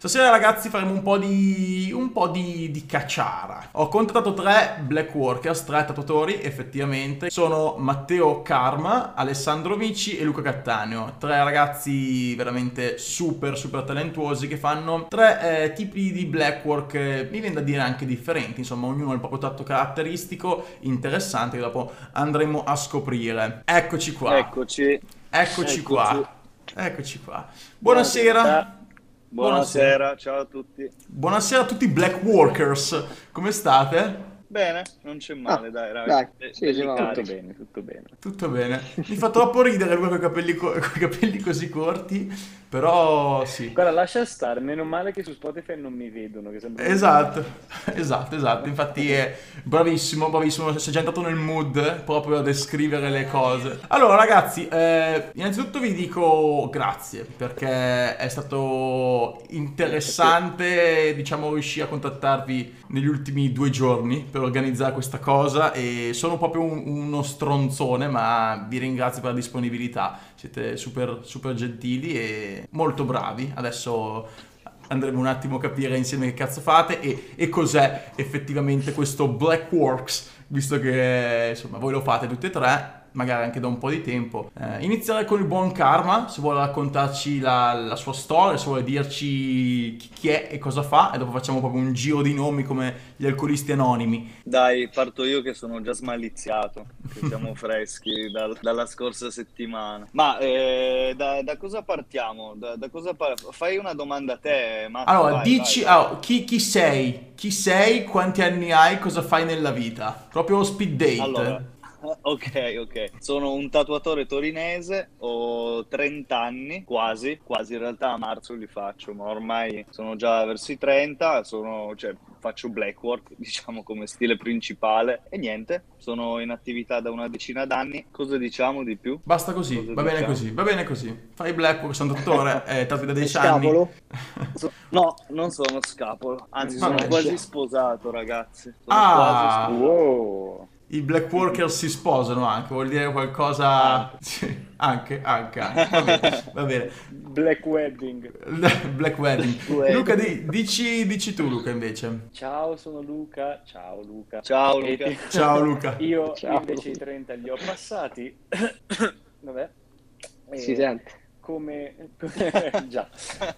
Stasera ragazzi faremo un po' di, un po' di, di cacciara. Ho contattato tre black workers, tre tatuatori effettivamente. Sono Matteo Karma, Alessandro Mici e Luca Cattaneo. Tre ragazzi veramente super super talentuosi che fanno tre eh, tipi di black work, eh, mi viene da dire anche differenti. Insomma ognuno ha il proprio tratto caratteristico interessante che dopo andremo a scoprire. Eccoci qua. Eccoci. Eccoci, Eccoci. qua. Eccoci qua. Buonasera. Buonasera, ciao a tutti. Buonasera a tutti i black workers, come state? Bene, non c'è male, Ah, dai, raga. dai, sì, belli sì, carichi. tutto bene, tutto bene. Tutto bene. Mi fa troppo ridere lui con i capelli, co- capelli così corti, però sì. Guarda, lascia stare, meno male che su Spotify non mi vedono. Esatto, esatto, esatto. Infatti è bravissimo, bravissimo. Si è già entrato nel mood proprio a descrivere le cose. Allora, ragazzi, eh, innanzitutto vi dico grazie perché è stato interessante, diciamo, riuscire a contattarvi negli ultimi due giorni per organizzare questa cosa. E sono proprio un- uno stronzone, ma vi ringrazio per la disponibilità. Siete super, super gentili e molto bravi. Adesso andremo un attimo a capire insieme che cazzo fate e, e cos'è effettivamente questo Black Works, visto che insomma voi lo fate tutti e tre, magari anche da un po' di tempo. Eh, iniziare con il buon Karma, se vuole raccontarci la, la sua storia, se vuole dirci chi, chi è e cosa fa, e dopo facciamo proprio un giro di nomi come gli alcolisti anonimi. Dai, parto io che sono già smaliziato, che siamo freschi dal- dalla scorsa settimana. Ma eh, da, da cosa partiamo? Da, da cosa par- Fai una domanda a te, Matteo. Allora, vai, dici vai, vai. allora, chi, chi sei? Chi sei? Quanti anni hai? Cosa fai nella vita? Proprio speed date. Allora, ok, ok. Sono un tatuatore torinese, ho 30 anni, quasi, quasi in realtà a marzo li faccio, ma ormai sono già verso i 30, sono, cioè, faccio blackwork, diciamo come stile principale e niente, sono in attività da una decina d'anni. Cosa diciamo di più? Basta così, Cosa va bene diciamo? così, va bene così. Fai Blackwork, sono dottore, eh, tatui da 10 anni. Scapolo? So- no, non sono scapolo, anzi sono quasi sposato, ragazzi. Sono Ah. quasi sposato. Wow! I black workers si sposano anche, vuol dire qualcosa... Sì, anche, anche, anche. Va bene, va bene. Black Wedding. Black wedding. Wedding. Luca, di- dici, dici tu Luca invece. Ciao, sono Luca. Ciao Luca. Ciao, Luca. ti- Ciao Luca. Io Ciao. invece i 30 li ho passati. Vabbè. E Si sente. Come, già,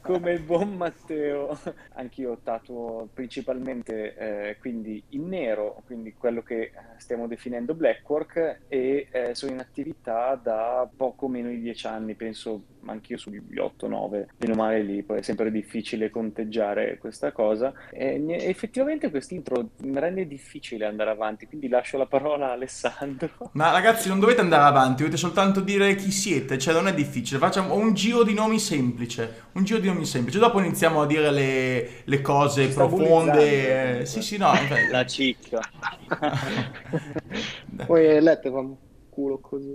come il buon Matteo, anch'io tatuo principalmente eh, quindi in nero, quindi quello che eh, stiamo definendo blackwork, e eh, sono in attività da poco meno di dieci anni, penso anch'io sugli 8-9, meno male lì, poi è sempre difficile conteggiare questa cosa. E effettivamente quest'intro mi rende difficile andare avanti, quindi lascio la parola a Alessandro. Ma ragazzi non dovete andare avanti, dovete soltanto dire chi siete, cioè non è difficile. Facciamo un giro di nomi semplice, un giro di nomi semplice. Dopo iniziamo a dire le, le cose Ci profonde. eh, Sì, sì, no. infatti- La cicca. Poi hai letto un culo così.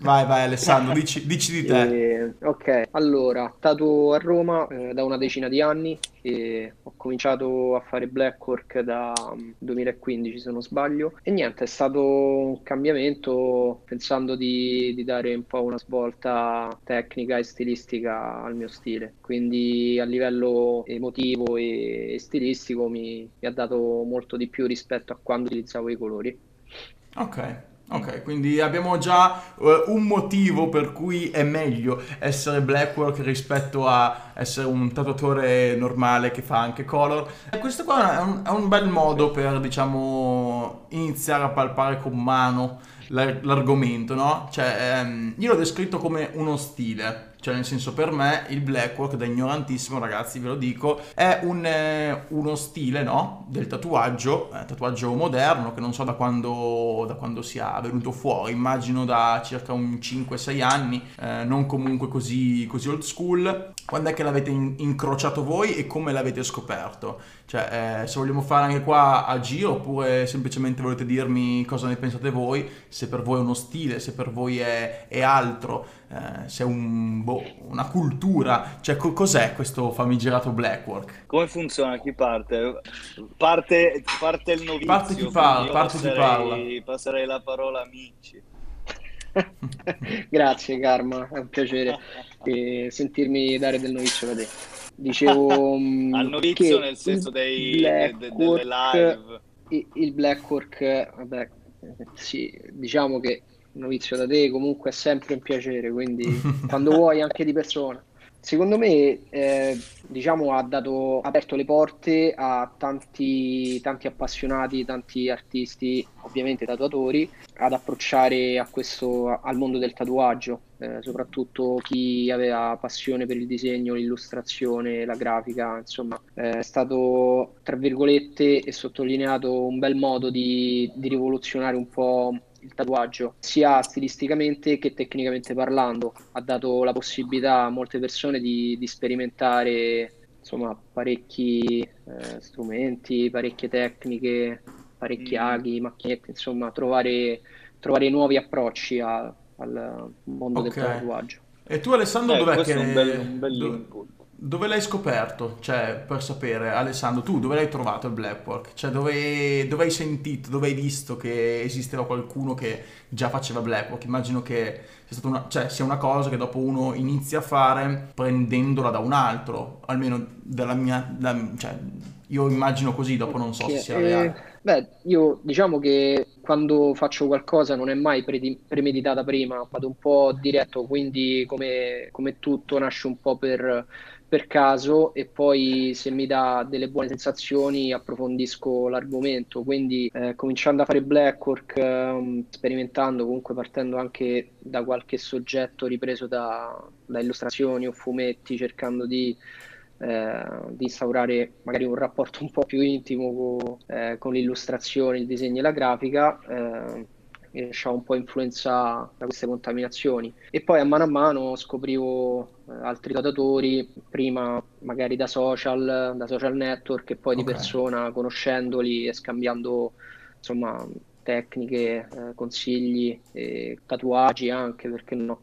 Vai, vai Alessandro, dici, dici di te. E- ok, allora, tatuo a Roma eh, da una decina di anni e ho cominciato a fare blackwork da mm, 2015 se non sbaglio e niente, è stato un cambiamento pensando di, di dare un po' una svolta tecnica e stilistica al mio stile, quindi a livello emotivo e, e stilistico mi, mi ha dato molto di più rispetto a quando utilizzavo i colori. Ok, ok, quindi abbiamo già eh, un motivo per cui è meglio essere blackwork rispetto a essere un tatuatore normale che fa anche color. E questo qua è un, è un bel modo per, diciamo, iniziare a palpare con mano l'ar- l'argomento, no? Cioè, ehm, io l'ho descritto come uno stile. Cioè, nel senso, per me il blackwork, da ignorantissimo, ragazzi, ve lo dico, è un, eh, uno stile, no? Del tatuaggio, eh, tatuaggio moderno, che non so da quando, da quando sia venuto fuori, immagino da circa un 5-6 anni, eh, non comunque così, così old school. Quando è che l'avete in- incrociato voi e come l'avete scoperto? Cioè, eh, se vogliamo fare anche qua a giro, oppure semplicemente volete dirmi cosa ne pensate voi, se per voi è uno stile, se per voi è, è altro, eh, se è un, boh, una cultura, cioè co- cos'è questo famigerato blackwork? Come funziona? Chi parte? Parte, parte il novizio. Parte chi parla, parte chi passerei, passerei la parola a amici. Grazie Karma, è un piacere eh, sentirmi dare del novizio da te. Dicevo al novizio nel senso dei, de, de, delle live. Il Blackwork, vabbè, sì, diciamo che novizio da te comunque è sempre un piacere, quindi quando vuoi anche di persona. Secondo me, eh, diciamo, ha dato, aperto le porte a tanti, tanti appassionati, tanti artisti, ovviamente tatuatori, ad approcciare questo, al mondo del tatuaggio, eh, soprattutto chi aveva passione per il disegno, l'illustrazione, la grafica, insomma, eh, è stato, tra virgolette, e sottolineato un bel modo di, di rivoluzionare un po' il tatuaggio, sia stilisticamente che tecnicamente parlando. Ha dato la possibilità a molte persone di, di sperimentare insomma, parecchi eh, strumenti, parecchie tecniche, parecchi mm. aghi, macchinette, insomma, trovare, trovare nuovi approcci a, al mondo okay. del tatuaggio. E tu Alessandro eh, dov'è che... È un bel, un bel input. Dove l'hai scoperto? Cioè, per sapere, Alessandro, tu dove l'hai trovato il Blackwork? Cioè, dove, dove, hai sentito, dove hai visto che esisteva qualcuno che già faceva Blackwork? Immagino che sia, una, cioè, sia una cosa che dopo uno inizia a fare prendendola da un altro, almeno dalla mia... Da, cioè, io immagino così, dopo non so se sia reale. Eh, beh, io diciamo che quando faccio qualcosa non è mai pre- premeditata prima, vado un po' diretto, quindi come, come tutto nasce un po' per per caso e poi se mi dà delle buone sensazioni approfondisco l'argomento. Quindi eh, cominciando a fare blackwork, eh, sperimentando, comunque partendo anche da qualche soggetto ripreso da, da illustrazioni o fumetti, cercando di, eh, di, instaurare magari un rapporto un po' più intimo con, eh, con l'illustrazione, il disegno e la grafica eh, lasciava un po' influenza da queste contaminazioni. E poi a mano a mano scoprivo eh, altri datatori, prima magari da social, da social network e poi okay. di persona, conoscendoli e scambiando insomma tecniche, eh, consigli, e tatuaggi anche, perché no.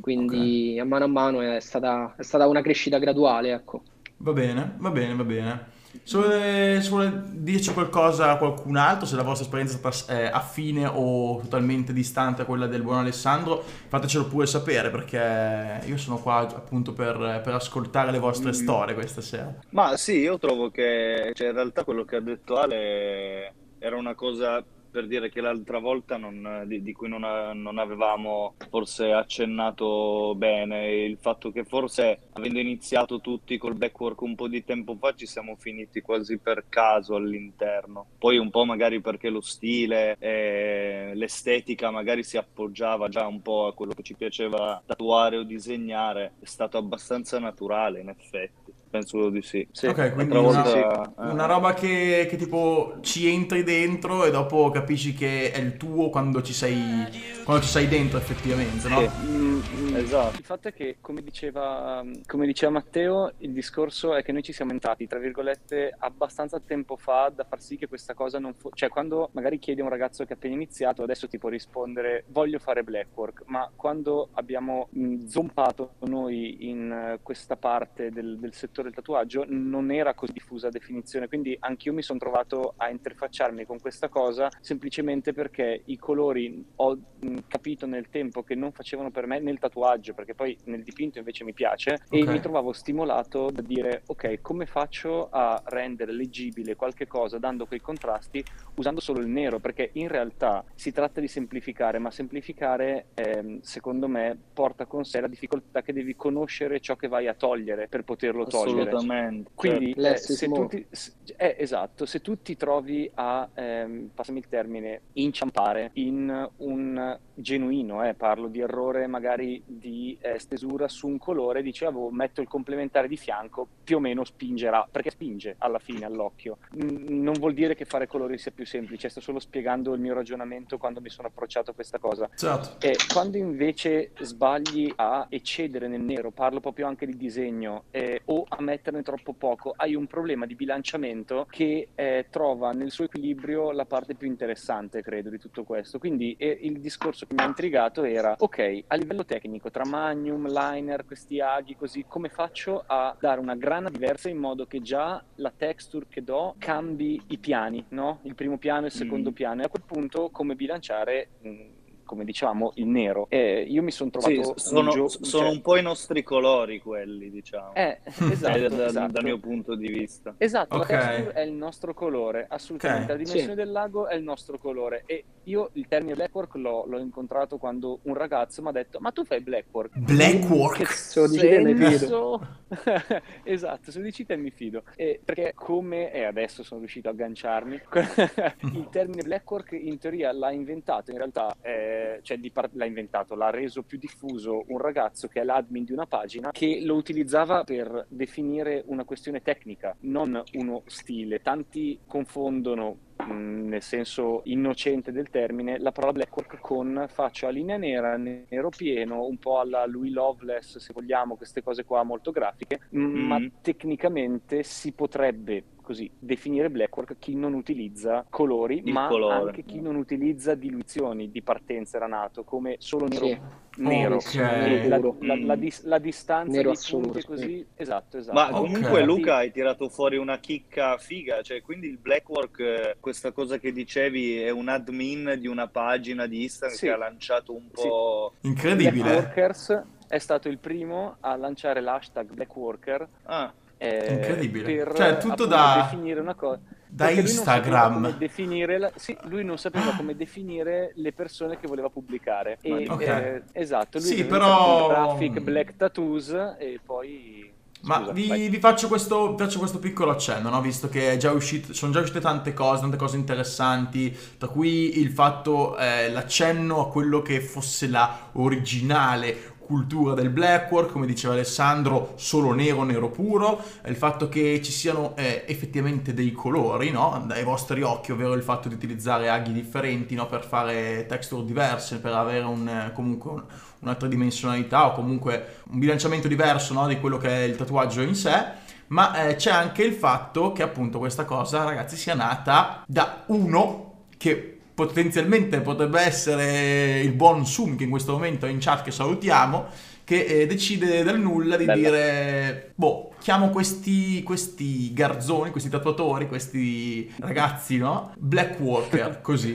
Quindi okay. a mano a mano è stata, è stata una crescita graduale, ecco. Va bene, va bene, va bene. Se vuole, se vuole, dirci qualcosa a qualcun altro, se la vostra esperienza è stata eh, affine o totalmente distante a quella del buon Alessandro, fatecelo pure sapere perché io sono qua appunto per, per ascoltare le vostre mm. storie questa sera. Ma sì, io trovo che cioè, in realtà quello che ha detto Ale era una cosa per dire che l'altra volta non, di, di, cui non, non, avevamo forse accennato bene, il fatto che forse avendo iniziato tutti col backwork un po' di tempo fa ci siamo finiti quasi per caso all'interno, poi un po' magari perché lo stile, e l'estetica magari si appoggiava già un po' a quello che ci piaceva tatuare o disegnare, è stato abbastanza naturale in effetti. Penso di sì. sì. Ok, quindi una, volta, eh. una, roba che, che, tipo ci entri dentro e dopo capisci che è il tuo quando ci sei, quando ci sei dentro effettivamente, no? Sì. Mm, mm, esatto. Il fatto è che, come diceva, come diceva Matteo, il discorso è che noi ci siamo entrati, tra virgolette, abbastanza tempo fa da far sì che questa cosa non fosse... Cioè, quando magari chiedi a un ragazzo che ha appena iniziato, adesso ti può rispondere voglio fare blackwork, ma quando abbiamo mh, zompato noi in uh, questa parte del, del settore del tatuaggio non era così diffusa definizione, quindi anch'io mi sono trovato a interfacciarmi con questa cosa semplicemente perché i colori ho capito nel tempo che non facevano per me nel tatuaggio, perché poi nel dipinto invece mi piace okay. e mi trovavo stimolato da dire ok, come faccio a rendere leggibile qualche cosa dando quei contrasti usando solo il nero, perché in realtà si tratta di semplificare, ma semplificare eh, secondo me porta con sé la difficoltà che devi conoscere ciò che vai a togliere per poterlo togliere. Assolutamente. Quindi eh, se, tu ti, eh, esatto, se tu ti trovi a, ehm, passami il termine, inciampare in un genuino, eh, parlo di errore magari di eh, stesura su un colore, dicevo metto il complementare di fianco, più o meno spingerà, perché spinge alla fine all'occhio. N- non vuol dire che fare colori sia più semplice, sto solo spiegando il mio ragionamento quando mi sono approcciato a questa cosa. Certo. E quando invece sbagli a eccedere nel nero, parlo proprio anche di disegno, eh, o a metterne troppo poco, hai un problema di bilanciamento che eh, trova nel suo equilibrio la parte più interessante, credo, di tutto questo. Quindi eh, il discorso che mi ha intrigato era, ok, a livello tecnico, tra magnum, liner, questi aghi, così, come faccio a dare una grana diversa in modo che già la texture che do cambi i piani, no? Il primo piano e il secondo mm. piano. E a quel punto come bilanciare... Mh, come diciamo, il nero. E io mi son trovato sì, sono, un gio- sono cioè... un po' i nostri colori quelli, diciamo. Eh, esatto, dal, esatto. dal, mio punto di vista. Esatto, Ok. la texture è il nostro colore, assolutamente. Ok. La dimensione Sì. del lago è il nostro colore. E io il termine blackwork l'ho, l'ho incontrato quando un ragazzo mi ha detto: Ma tu fai blackwork? Che Blackwork. Se lo dici te, ne fido. senso? esatto, se lo dici te mi fido. E perché come, e adesso sono riuscito a agganciarmi, il termine blackwork in teoria l'ha inventato, in realtà, eh, cioè par- l'ha inventato, l'ha reso più diffuso un ragazzo che è l'admin di una pagina che lo utilizzava per definire una questione tecnica, non uno stile. Tanti confondono mh, nel senso innocente del termine, la parola blackwork con faccia a linea nera, nero pieno, un po' alla Louis Loveless, se vogliamo, queste cose qua molto grafiche, mh, ma Mm. tecnicamente si potrebbe così definire blackwork chi non utilizza colori, Il ma colore. anche chi non utilizza diluizioni di partenza era nato, come solo nero. Sì. Nero, Ok. E la, la- la dis- la distanza Nero di assoluto, punti sì. così, esatto, esatto. Ma comunque Luca hai tirato fuori una chicca figa, cioè quindi il Blackwork, eh, questa cosa che dicevi, è un admin di una pagina di Instagram Sì. che ha lanciato un Sì. po'... Incredibile. Blackworkers è stato il primo a lanciare l'hashtag Blackworker Ah, eh, Incredibile. per Cioè, tutto appunto da- definire una cosa. Da Perché lui non sapeva Instagram. definire la- sì, lui non sapeva come definire le persone che voleva pubblicare. E, Ok. eh, esatto, lui Sì, però- Graphic Black Tattoos e poi... Ma Scusa, vi, vai. vi faccio, questo, vi faccio questo piccolo accenno, no? visto che è già uscito, sono già uscite tante cose, tante cose interessanti, tra cui il fatto, eh, l'accenno a quello che fosse la originale cultura del blackwork, come diceva Alessandro, solo nero, nero puro, il fatto che ci siano eh, effettivamente dei colori, no? Dai vostri occhi, ovvero il fatto di utilizzare aghi differenti, no? Per fare texture diverse, per avere un, eh, comunque un- una tridimensionalità o comunque un bilanciamento diverso no? di quello che è il tatuaggio in sé. Ma eh, c'è anche il fatto che appunto questa cosa, ragazzi, sia nata da uno che potenzialmente potrebbe essere il buon Sum che in questo momento è in chat che salutiamo che eh, decide dal nulla di Bella. dire boh chiamo questi, questi garzoni questi tatuatori questi ragazzi no black worker così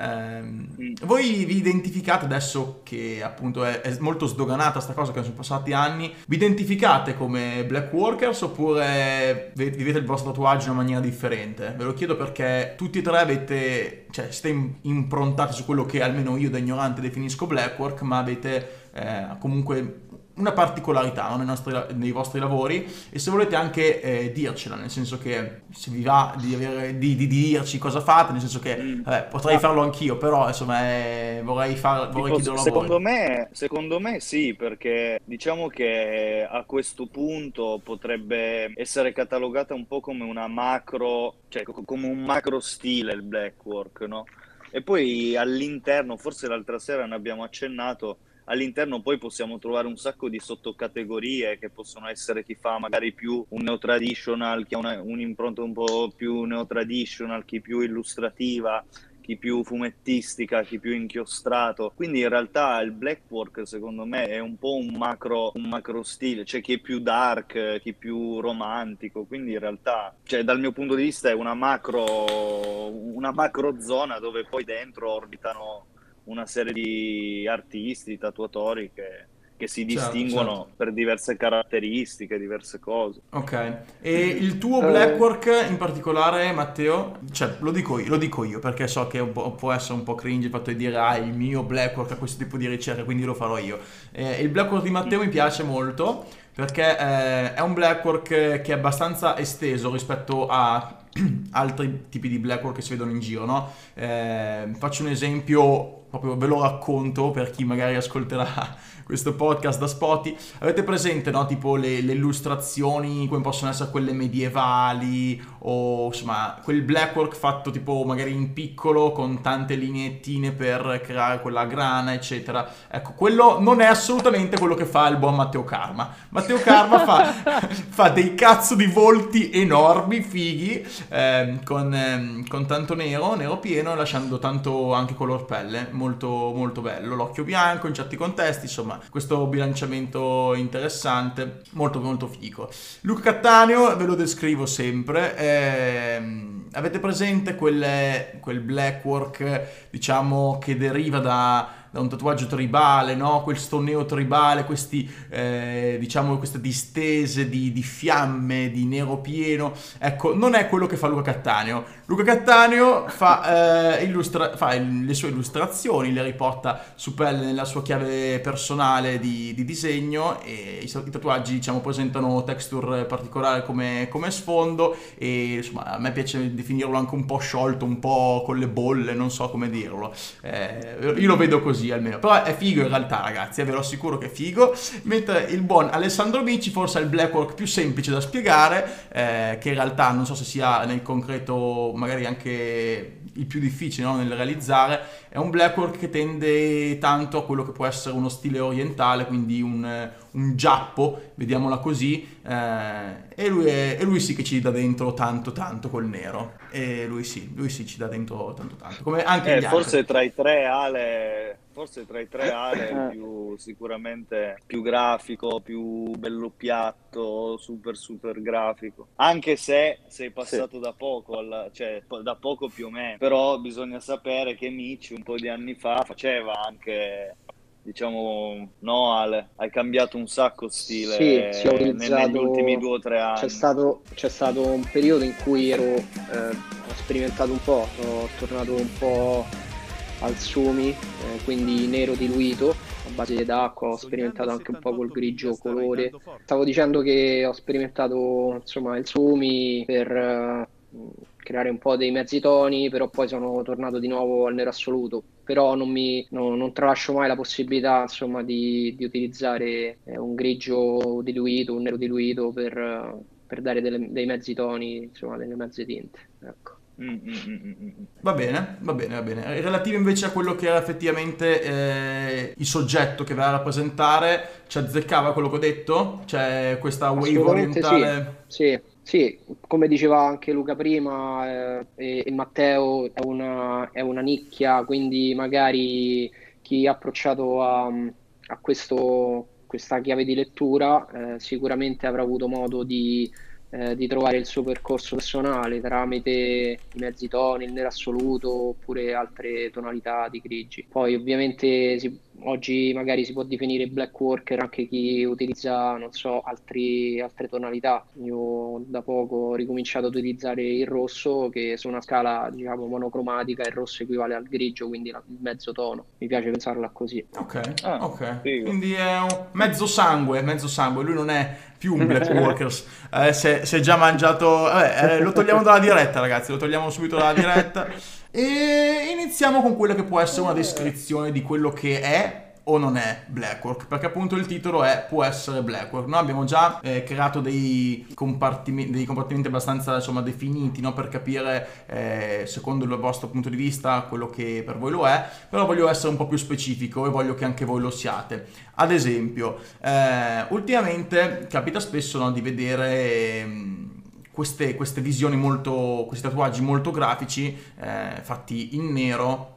Mm. voi vi identificate adesso che appunto è, è molto sdoganata sta cosa che sono passati anni vi identificate come black workers oppure ve- vivete il vostro tatuaggio in una maniera differente ve lo chiedo perché tutti e tre avete cioè siete im- improntati su quello che almeno io da ignorante definisco black work ma avete eh, comunque una particolarità no, nei, nostri nei vostri lavori e se volete anche eh, dircela, nel senso che se vi va di, avere- di- di dirci cosa fate, nel senso che Mm. vabbè, potrei farlo anch'io, però insomma eh, vorrei, far, vorrei Tipo, chiederlo secondo me, secondo me sì, perché diciamo che a questo punto potrebbe essere catalogata un po' come una macro, cioè co- come un macro stile il blackwork, no? E poi all'interno, forse l'altra sera ne abbiamo accennato, all'interno poi possiamo trovare un sacco di sottocategorie che possono essere chi fa magari più un neo-traditional, chi ha una- un'impronta un po' più neo-traditional, chi più illustrativa, chi più fumettistica, chi più inchiostrato. Quindi in realtà il blackwork secondo me è un po' un macro, un macro stile, c'è chi è più dark, chi più romantico. Quindi in realtà, cioè, dal mio punto di vista è una macro, una macro zona dove poi dentro orbitano una serie di artisti, tatuatori che, che si Certo, distinguono certo. per diverse caratteristiche, diverse cose. Ok, e il tuo blackwork in particolare, Matteo, cioè lo dico io, lo dico io perché so che può essere un po' cringe il fatto di dire ah il mio blackwork ha questo tipo di ricerca, quindi lo farò io. Eh, il blackwork di Matteo mi piace molto perché eh, è un blackwork che è abbastanza esteso rispetto a altri tipi di blackwork che si vedono in giro, no? Eh, faccio un esempio, proprio ve lo racconto per chi magari ascolterà questo podcast da Spotify. Avete presente, no? Tipo le, le illustrazioni come possono essere quelle medievali o insomma quel blackwork fatto tipo magari in piccolo con tante lineettine per creare quella grana, eccetera. Ecco, quello non è assolutamente quello che fa il buon Matteo Karma. Matteo Karma fa, fa dei cazzo di volti enormi, fighi, ehm, con, ehm, con tanto nero, nero pieno, lasciando tanto anche color pelle, molto, molto bello. L'occhio bianco in certi contesti, insomma, questo bilanciamento interessante, molto, molto figo. Luca Cattaneo, ve lo descrivo sempre, ehm, avete presente quelle- quel blackwork, diciamo, che deriva da da un tatuaggio tribale, no? questo neo tribale, questi, eh, diciamo, queste distese di, di, fiamme, di nero pieno. Ecco, non è quello che fa Luca Cattaneo. Luca Cattaneo fa, eh, illustra- fa il, le sue illustrazioni, le riporta su pelle nella sua chiave personale di, di disegno e i, i, tatuaggi, diciamo, presentano texture particolari come, come sfondo e insomma a me piace definirlo anche un po' sciolto, un po' con le bolle, non so come dirlo. Eh, io lo vedo così almeno. Però è figo in realtà, ragazzi, ve lo assicuro che è figo. Mentre il buon Alessandro Mici forse è il blackwork più semplice da spiegare, eh, che in realtà non so se sia nel concreto magari anche il più difficile no? nel realizzare, è un blackwork che tende tanto a quello che può essere uno stile orientale, quindi un, un giappo, vediamola così, eh, e, lui è, e, lui sì che ci dà dentro tanto tanto col nero, e lui sì, lui sì ci dà dentro tanto tanto, come anche eh, forse altri. tra i tre Ale forse tra i tre Ale più sicuramente più grafico, più bello piatto, super super grafico. Anche se sei passato sì. da poco, alla, cioè da poco più o meno, però bisogna sapere che Mici un po' di anni fa faceva anche diciamo no Ale, hai cambiato un sacco stile sì, utilizzato... negli ultimi due o tre anni c'è stato, c'è stato un periodo in cui ero eh, ho sperimentato un po' sono tornato un po' al sumi, eh, quindi nero diluito a base d'acqua, ho sperimentato anche un po' col grigio colore. Stavo dicendo che ho sperimentato insomma il sumi per eh, creare un po' dei mezzi toni, però poi sono tornato di nuovo al nero assoluto. Però non, mi, no, non tralascio mai la possibilità insomma, di, di utilizzare eh, un grigio diluito, un nero diluito per, per dare delle, dei mezzi toni, insomma, delle mezze tinte. Ecco. Mm, mm, mm, va bene, va bene, va bene. Relativo invece a quello che era effettivamente eh, il soggetto che va a rappresentare, ci azzeccava quello che ho detto? Cioè questa wave orientale? Sì, sì, sì, come diceva anche Luca prima eh, e, e, Matteo, è una, è una, nicchia, quindi magari chi ha approcciato a, a questo, questa chiave di lettura eh, sicuramente avrà avuto modo di eh, di trovare il suo percorso personale tramite i mezzi toni, il nero assoluto oppure altre tonalità di grigi. Poi ovviamente si, oggi magari si può definire black worker anche chi utilizza, non so, altri, altre tonalità. Io da poco ho ricominciato ad utilizzare il rosso che su una scala diciamo monocromatica il rosso equivale al grigio, quindi il mezzo tono. Mi piace pensarla così. Ok, ah, ok. Quindi è un mezzo sangue, mezzo sangue. Lui non è più un Black Workers. Eh, si, è, già mangiato. Vabbè, eh, lo togliamo dalla diretta, ragazzi. Lo togliamo subito dalla diretta. E iniziamo con quella che può essere una descrizione di quello che è o non è Blackwork, perché appunto il titolo è può essere Blackwork. Noi abbiamo già eh, creato dei compartimenti, dei compartimenti abbastanza insomma, definiti no? per capire eh, secondo il vostro punto di vista quello che per voi lo è, però voglio essere un po' più specifico e voglio che anche voi lo siate. Ad esempio, eh, ultimamente capita spesso no, di vedere... Queste, queste, visioni molto, questi tatuaggi molto grafici eh, fatti in nero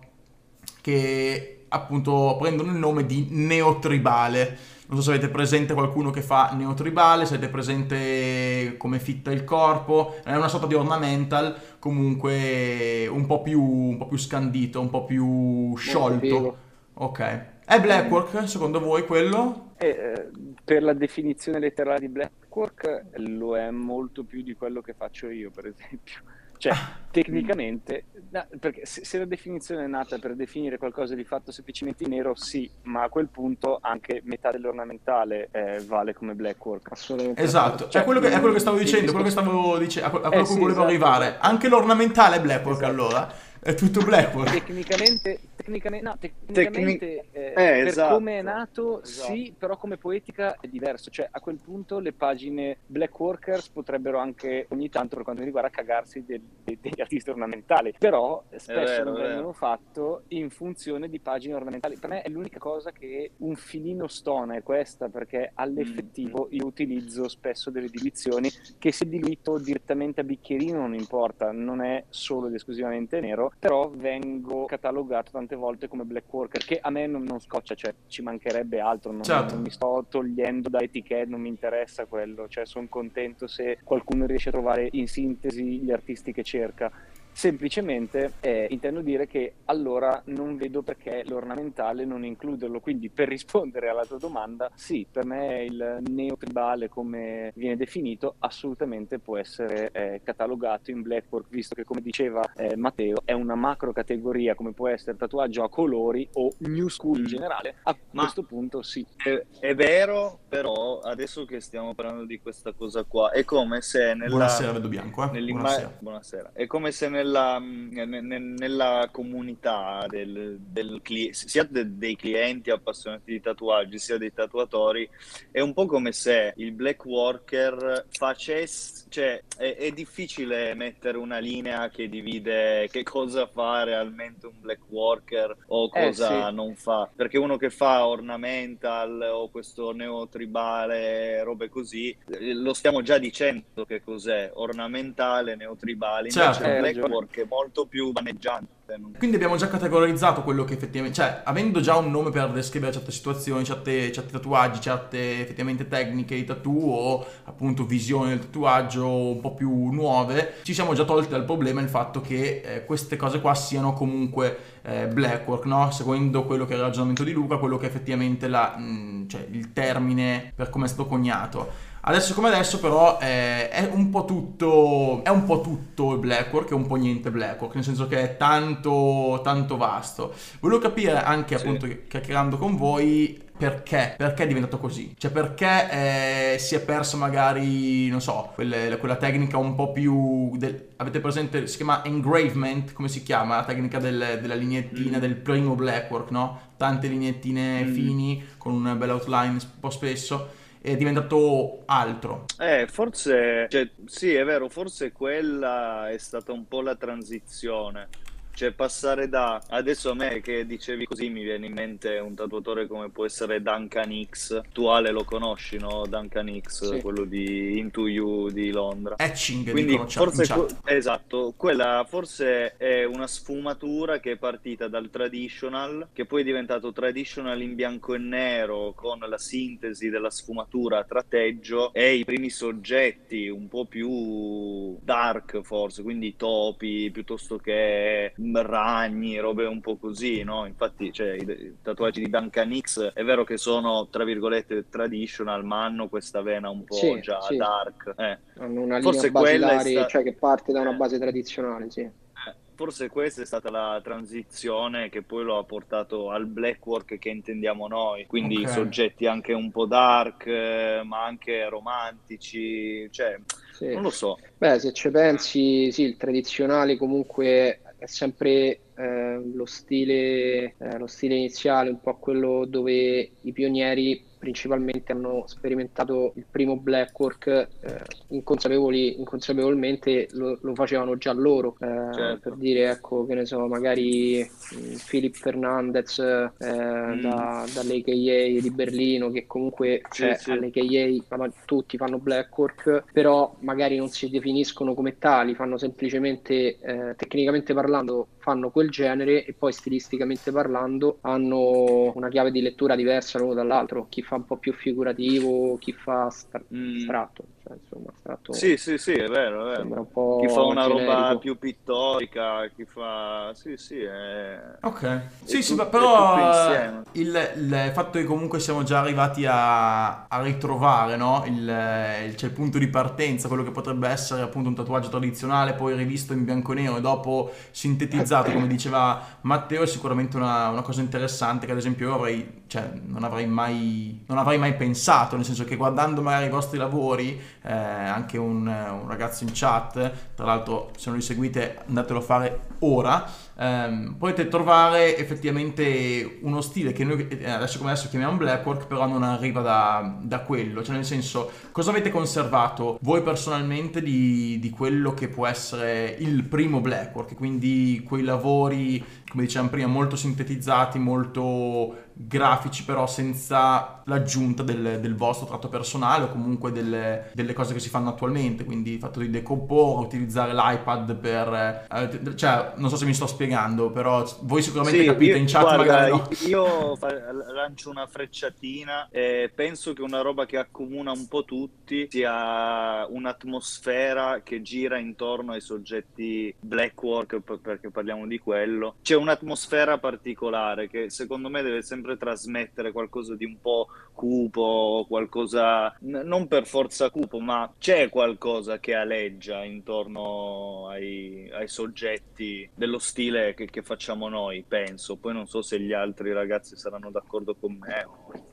che appunto prendono il nome di neotribale. Non so se avete presente qualcuno che fa neotribale, se avete presente come fitta il corpo, è una sorta di ornamental, comunque un po' più, un po più scandito, un po' più sciolto. Ok. È Blackwork, secondo voi quello? Eh, per la definizione letterale di Blackwork lo è molto più di quello che faccio io, per esempio. Cioè, ah, tecnicamente, no, perché se, se, la definizione è nata per definire qualcosa di fatto semplicemente in nero, sì, ma a quel punto anche metà dell'ornamentale eh, vale come blackwork. Assolutamente. Esatto, cioè, è, quello che, è quello che stavo dicendo, quello che stavo dicendo, a quello eh, sì, volevo esatto. arrivare. Anche l'ornamentale è blackwork esatto. allora è tutto Blackwork. Tecnicamente, tecnicamente, no, tecnicamente Tecnic- eh, eh, esatto, come è nato, esatto. sì, però come poetica è diverso. Cioè, a quel punto le pagine Black Workers potrebbero anche ogni tanto, per quanto mi riguarda, cagarsi del, degli artisti ornamentali. Però spesso vero, non vengono fatto in funzione di pagine ornamentali. Per me è l'unica cosa che un filino stona è questa, perché all'effettivo mm. io utilizzo spesso delle diluizioni che se diluito direttamente a bicchierino non importa, non è solo ed esclusivamente nero, però vengo catalogato tante volte come black worker, che a me non, non scoccia, cioè ci mancherebbe altro, non, certo. non mi sto togliendo da etichette, non mi interessa quello, cioè sono contento se qualcuno riesce a trovare in sintesi gli artisti che cerca Semplicemente eh, intendo dire che allora non vedo perché l'ornamentale non includerlo. Quindi per rispondere alla tua domanda, sì, per me il neotribale come viene definito assolutamente può essere eh, catalogato in blackwork, visto che come diceva eh, Matteo è una macro categoria come può essere tatuaggio a colori o new school in mm. generale. A Ma questo punto sì. È, è, vero, però adesso che stiamo parlando di questa cosa qua, è come se nella... Buonasera, vedo bianco. Eh? Buonasera. Buonasera. È come se nella nella, nella comunità del, del, sia de, dei clienti appassionati di tatuaggi sia dei tatuatori è un po' come se il black worker facesse cioè è, è difficile mettere una linea che divide che cosa fa realmente un black worker o eh, cosa eh, sì. non fa perché uno che fa ornamental o questo neotribale robe così lo stiamo già dicendo che cos'è ornamentale neotribale invece certo. black è molto più vaneggiante. Quindi abbiamo già categorizzato quello che effettivamente, cioè avendo già un nome per descrivere certe situazioni, certe, certi tatuaggi, certe effettivamente tecniche di tattoo o appunto visioni del tatuaggio un po' più nuove, ci siamo già tolti dal problema il fatto che eh, queste cose qua siano comunque eh, blackwork, no? seguendo quello che è il ragionamento di Luca, quello che effettivamente la, mh, mm, cioè, il termine per come è stato coniato. Adesso come adesso però è, è, un po' tutto è un po' tutto il Blackwork e un po' niente Blackwork, nel senso che è tanto tanto vasto. Volevo capire anche sì. appunto chiacchierando con voi perché? Perché è diventato così? Cioè perché eh, si è perso magari, non so, quelle, quella tecnica un po' più... Del, avete presente, si chiama engravement, come si chiama? La tecnica del, della lineettina mm. del primo Blackwork, no? Tante lignettine mm. fini con un bel outline un po' spesso è diventato altro. Eh, forse, cioè, sì, è vero, forse quella è stata un po' la transizione cioè passare da adesso a me che dicevi così mi viene in mente un tatuatore come può essere Duncan X attuale lo conosci no? Duncan X sì. quello di Into You di Londra. Etching quindi forse que- esatto quella forse è una sfumatura che è partita dal traditional che poi è diventato traditional in bianco e nero con la sintesi della sfumatura a tratteggio e i primi soggetti un po' più dark forse quindi topi piuttosto che ragni, robe un po' così, no? Infatti, cioè, i tatuaggi di Duncan X è vero che sono, tra virgolette, traditional, ma hanno questa vena un po' sì, già sì. dark. Eh. Hanno una linea Forse basilare, sta... cioè che parte da una eh. base tradizionale, sì. Eh, forse questa è stata la transizione che poi lo ha portato al black work che intendiamo noi, quindi okay. soggetti anche un po' dark, eh, ma anche romantici, cioè, sì. non lo so. Beh, se ci pensi, sì, il tradizionale comunque è sempre eh, lo, stile, eh, lo stile iniziale, un po' quello dove i pionieri principalmente hanno sperimentato il primo Blackwork eh, inconsapevoli, inconsapevolmente lo, lo, facevano già loro eh, certo. per dire ecco che ne so magari mm, Philip Fernandez eh, mm. da, dall'AKA di Berlino che comunque sì, cioè, sì. all'AKA tutti fanno Blackwork però magari non si definiscono come tali fanno semplicemente eh, tecnicamente parlando fanno quel genere e poi stilisticamente parlando hanno una chiave di lettura diversa l'uno dall'altro chi fa fa un po' più figurativo, chi fa stra- mm. stratto. Cioè, insomma, stratto sì, sì, sì, è vero, è vero. chi fa una generico. roba più pittorica, chi fa... Sì, sì, è... Ok. Sì, sì, tutto, però il, il, fatto che comunque siamo già arrivati a, a ritrovare, no? Il, il, c'è il punto di partenza, quello che potrebbe essere appunto un tatuaggio tradizionale, poi rivisto in bianco e nero e dopo sintetizzato, come diceva Matteo, è sicuramente una, una cosa interessante che ad esempio io avrei, cioè, non avrei mai non avrei mai pensato, nel senso che guardando magari i vostri lavori, eh, anche un, un, ragazzo in chat, tra l'altro se non li seguite andatelo a fare ora, ehm, potete trovare effettivamente uno stile che noi eh, adesso come adesso chiamiamo Blackwork, però non arriva da, da quello, cioè nel senso cosa avete conservato voi personalmente di, di quello che può essere il primo Blackwork, quindi quei lavori come dicevamo prima, molto sintetizzati, molto grafici però senza l'aggiunta del, del vostro tratto personale o comunque delle, delle, cose che si fanno attualmente, quindi il fatto di decomporre, utilizzare l'iPad per... Eh, cioè, non so se mi sto spiegando, però voi sicuramente sì, capite io, in chat guarda, magari no. Io fa, lancio una frecciatina e penso che una roba che accomuna un po' tutti sia un'atmosfera che gira intorno ai soggetti black work, perché parliamo di quello. C'è un'atmosfera particolare che secondo me deve sempre trasmettere qualcosa di un po' cupo, qualcosa non per forza cupo, ma c'è qualcosa che aleggia intorno ai, ai soggetti dello stile che, che, facciamo noi, penso. Poi non so se gli altri ragazzi saranno d'accordo con me,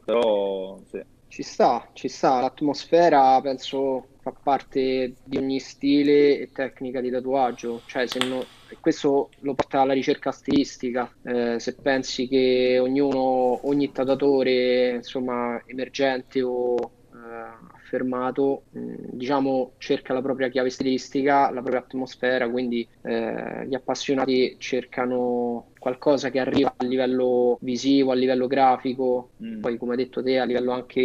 però sì. Ci sta, ci sta, l'atmosfera penso fa parte di ogni stile e tecnica di tatuaggio, cioè se no, questo lo porta alla ricerca stilistica, eh, se pensi che ognuno, ogni tatuatore insomma emergente o eh, affermato, mm, diciamo, cerca la propria chiave stilistica, la propria atmosfera, quindi eh, gli appassionati cercano qualcosa che arriva a livello visivo, a livello grafico, mm. poi come hai detto te, a livello anche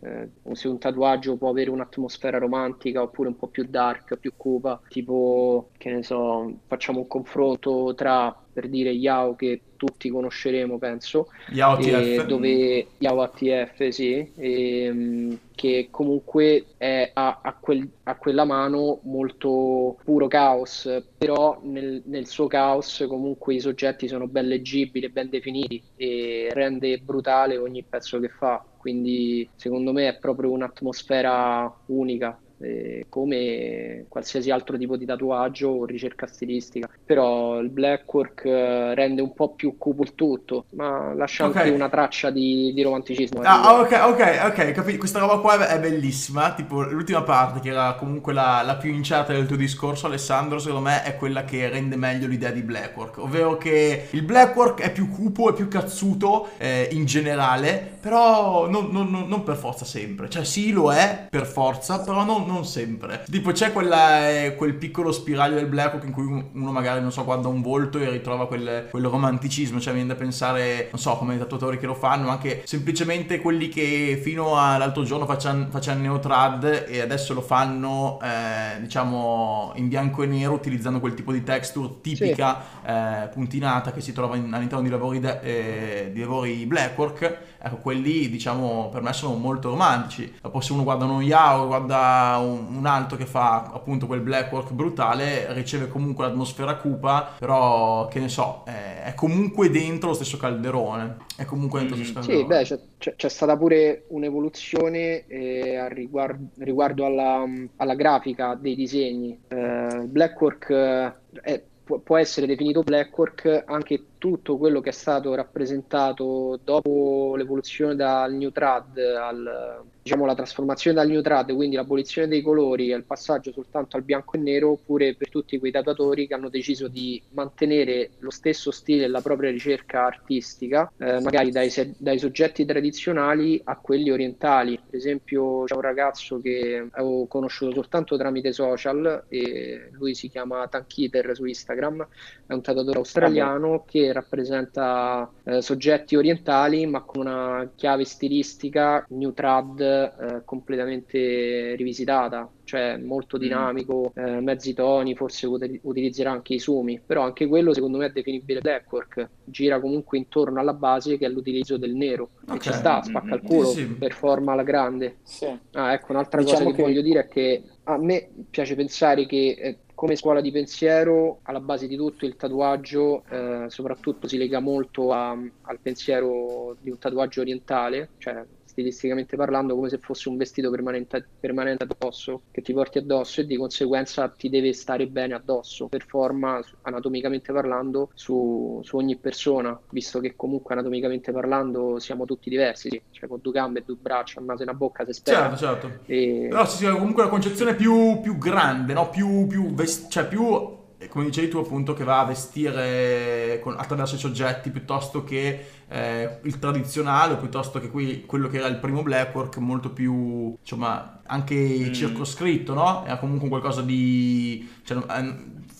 eh, se un tatuaggio può avere un'atmosfera romantica oppure un po' più dark, più cupa, tipo, che ne so, facciamo un confronto tra per dire Yao che tutti conosceremo penso Yao ATF dove Yao ATF sì e, che comunque è, ha, ha, quel, ha, quella mano molto puro caos però nel, nel suo caos comunque i soggetti oggetti sono ben leggibili, ben definiti e rende brutale ogni pezzo che fa. Quindi secondo me è proprio un'atmosfera unica eh, come qualsiasi altro tipo di tatuaggio o ricerca stilistica. Però il blackwork eh, rende un po' più cupo il tutto, ma lascia okay. anche una traccia di, di romanticismo. Ah, ok, ok, ok, capito. Questa roba qua è bellissima. Tipo, l'ultima parte, che era comunque la, la, più incerta del tuo discorso, Alessandro, secondo me è quella che rende meglio l'idea di blackwork. Ovvero che il blackwork è più cupo, è più cazzuto eh, in generale, però non, non, non, per forza sempre. Cioè, sì, lo è per forza, però non non sempre. Tipo c'è quella, eh, quel piccolo spiraglio del Blackhawk in cui uno magari, non so, guarda un volto e ritrova quel, quel romanticismo, cioè mi viene da pensare, non so, come i tatuatori che lo fanno, ma anche semplicemente quelli che fino all'altro giorno facevano, facevano neotrad e adesso lo fanno, eh, diciamo, in bianco e nero utilizzando quel tipo di texture tipica sì. eh, puntinata che si trova in, all'interno di lavori, de, eh, di lavori Blackwork ecco, quelli diciamo per me sono molto romantici. Dopo se uno guarda uno Yao, guarda un, un altro che fa appunto quel black work brutale, riceve comunque l'atmosfera cupa, però che ne so, è, è comunque dentro lo stesso calderone. È comunque dentro lo stesso calderone. Sì, beh, c'è, c'è stata pure un'evoluzione eh, riguardo, riguardo alla, alla, grafica dei disegni. Eh, Blackwork eh, può essere definito Blackwork anche tutto quello che è stato rappresentato dopo l'evoluzione dal New Trad al diciamo la trasformazione dal New Trad, quindi l'abolizione dei colori e il passaggio soltanto al bianco e nero, oppure per tutti quei tatuatori che hanno deciso di mantenere lo stesso stile e la propria ricerca artistica, eh, magari dai, dai, soggetti tradizionali a quelli orientali. Per esempio c'è un ragazzo che ho conosciuto soltanto tramite social e lui si chiama Tankiter su Instagram, è un tatuatore australiano che rappresenta eh, soggetti orientali ma con una chiave stilistica new trad eh, completamente rivisitata cioè molto mm. dinamico, mm. eh, mezzi toni, forse ut- utilizzerà anche i sumi, però anche quello secondo me è definibile blackwork, gira comunque intorno alla base che è l'utilizzo del nero, okay. ci sta, spacca il culo, sì, sì. performa alla grande. Sì. Ah, ecco, un'altra diciamo cosa che, che voglio dire è che a me piace pensare che eh, come scuola di pensiero, alla base di tutto il tatuaggio eh, soprattutto si lega molto a, al pensiero di un tatuaggio orientale, cioè stilisticamente parlando, come se fosse un vestito permanente, permanente addosso che ti porti addosso e di conseguenza ti deve stare bene addosso per forma, anatomicamente parlando, su, su ogni persona, visto che comunque anatomicamente parlando siamo tutti diversi, cioè con due gambe, due braccia, un naso e una bocca, se spera. Certo, certo. E... Però sì, comunque la concezione più, più grande, no? più, più, vest- cioè più come dicevi tu appunto, che va a vestire con, attraverso i soggetti piuttosto che eh, il tradizionale, piuttosto che qui, quello che era il primo Blackwork, molto più, insomma, anche mm. circoscritto, no? Era comunque qualcosa di... Cioè,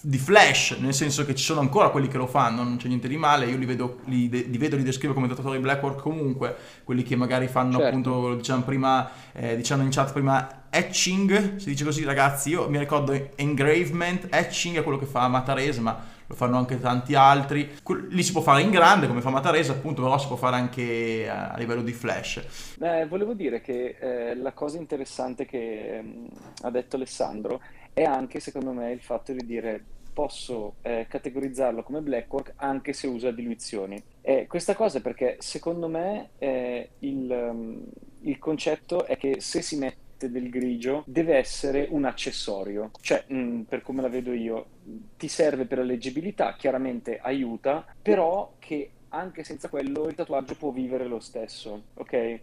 di flash, nel senso che ci sono ancora quelli che lo fanno, non c'è niente di male, io li vedo, li, li vedo, li descrivo come datori Blackwork comunque, quelli che magari fanno certo. appunto, diciamo prima, eh, diciamo in chat prima, etching, si dice così ragazzi, io mi ricordo engravement, etching è quello che fa Matarese, ma lo fanno anche tanti altri. Lì si può fare in grande come fa Matarese, appunto, però si può fare anche a livello di flash. Eh, volevo dire che eh, la cosa interessante che eh, ha detto Alessandro è anche, secondo me, il fatto di dire posso eh, categorizzarlo come blackwork anche se usa diluizioni. E questa cosa perché secondo me eh, il, um, il concetto è che se si mette del grigio deve essere un accessorio, cioè mh, mm, per come la vedo io, ti serve per la leggibilità, chiaramente aiuta, però che anche senza quello il tatuaggio può vivere lo stesso, ok?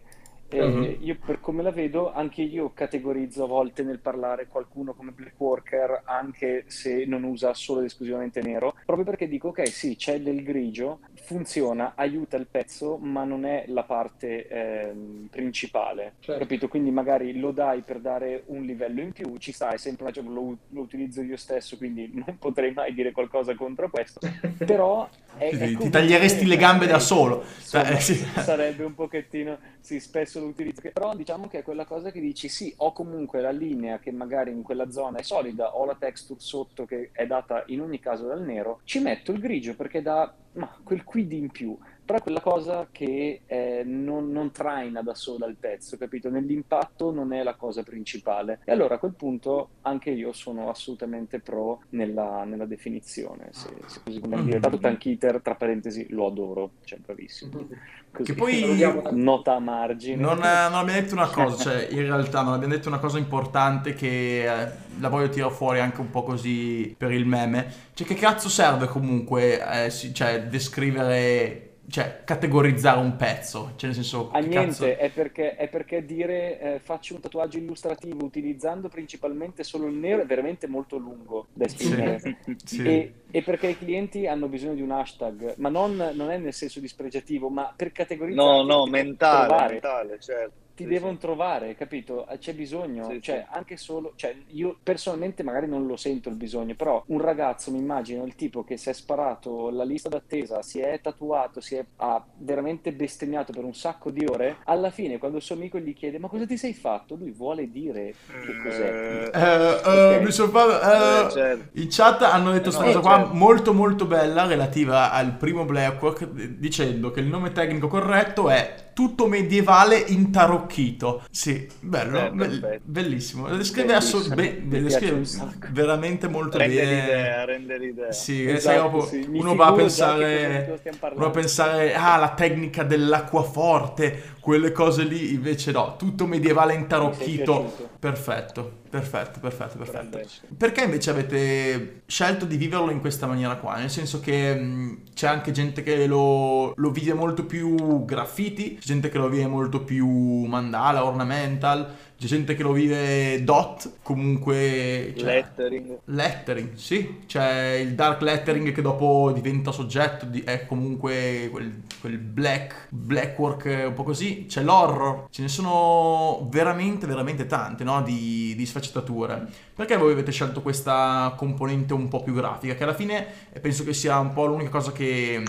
Uh-huh. Io per come la vedo, anche io categorizzo a volte nel parlare qualcuno come black worker, anche se non usa solo ed esclusivamente nero, proprio perché dico ok, sì, c'è del grigio, funziona, aiuta il pezzo, ma non è la parte eh, principale, certo. capito? Quindi magari lo dai per dare un livello in più, ci sta, è sempre cioè, lo, lo, utilizzo io stesso, quindi non potrei mai dire qualcosa contro questo, però... È, è ti taglieresti le gambe da solo. Insomma, eh, sì. Sarebbe un pochettino, sì, spesso lo utilizzo, però diciamo che è quella cosa che dici, sì, ho comunque la linea che magari in quella zona è solida, ho la texture sotto che è data in ogni caso dal nero, ci metto il grigio perché dà ma quel quid in più, però è quella cosa che eh, non, non, traina da sola il pezzo, capito? Nell'impatto non è la cosa principale. E allora a quel punto anche io sono assolutamente pro nella, nella definizione, se, se così come dire. Tanto Tankiter, tra parentesi, lo adoro, cioè bravissimo. Così. Che poi nota a margine. Non, non, abbiamo detto una cosa, cioè in realtà non abbiamo detto una cosa importante che eh, la voglio tirare fuori anche un po' così per il meme. Cioè che cazzo serve comunque eh, cioè, descrivere cioè, categorizzare un pezzo, cioè nel senso... A niente, cazzo... è, perché, è, perché, dire eh, faccio un tatuaggio illustrativo utilizzando principalmente solo il nero è veramente molto lungo da esprimere. Sì, sì. E, e, perché i clienti hanno bisogno di un hashtag, ma non, non è nel senso dispregiativo, ma per categorizzare... No, no, mentale, mentale, certo ti sì, devono sì. trovare, capito? Eh, c'è bisogno, sì, cioè anche solo, cioè io personalmente magari non lo sento il bisogno, però un ragazzo mi immagino il tipo che si è sparato la lista d'attesa, si è tatuato, si è, ha veramente bestemmiato per un sacco di ore, alla fine quando il suo amico gli chiede ma cosa ti sei fatto? Lui vuole dire che cos'è. Eh, eh, okay. mi sono fatto, eh, certo. In chat hanno detto questa no, cosa qua certo. molto molto bella relativa al primo Blackwork dicendo che il nome tecnico corretto è tutto medievale intarocchito. Sì, bello, be- bellissimo. Lo descrive, be- descrive veramente molto rende bene. L'idea, rende l'idea. Sì, esatto, sì. uno va a pensare, uno va a pensare, ah, la tecnica dell'acquaforte, quelle cose lì, invece no, tutto medievale intarocchito. Perfetto, perfetto, perfetto, perfetto. Perché invece avete scelto di viverlo in questa maniera qua? Nel senso che mh, c'è anche gente che lo, lo vive molto più graffiti, gente che lo vive molto più mandala, ornamental, c'è gente che lo vive dot, comunque... Cioè, lettering. Lettering, sì. C'è il dark lettering che dopo diventa soggetto, di, è comunque quel, quel black, black work un po' così. C'è l'horror, ce ne sono veramente, veramente tante, no? Di, di sfaccettature. Perché voi avete scelto questa componente un po' più grafica? Che alla fine penso che sia un po' l'unica cosa che,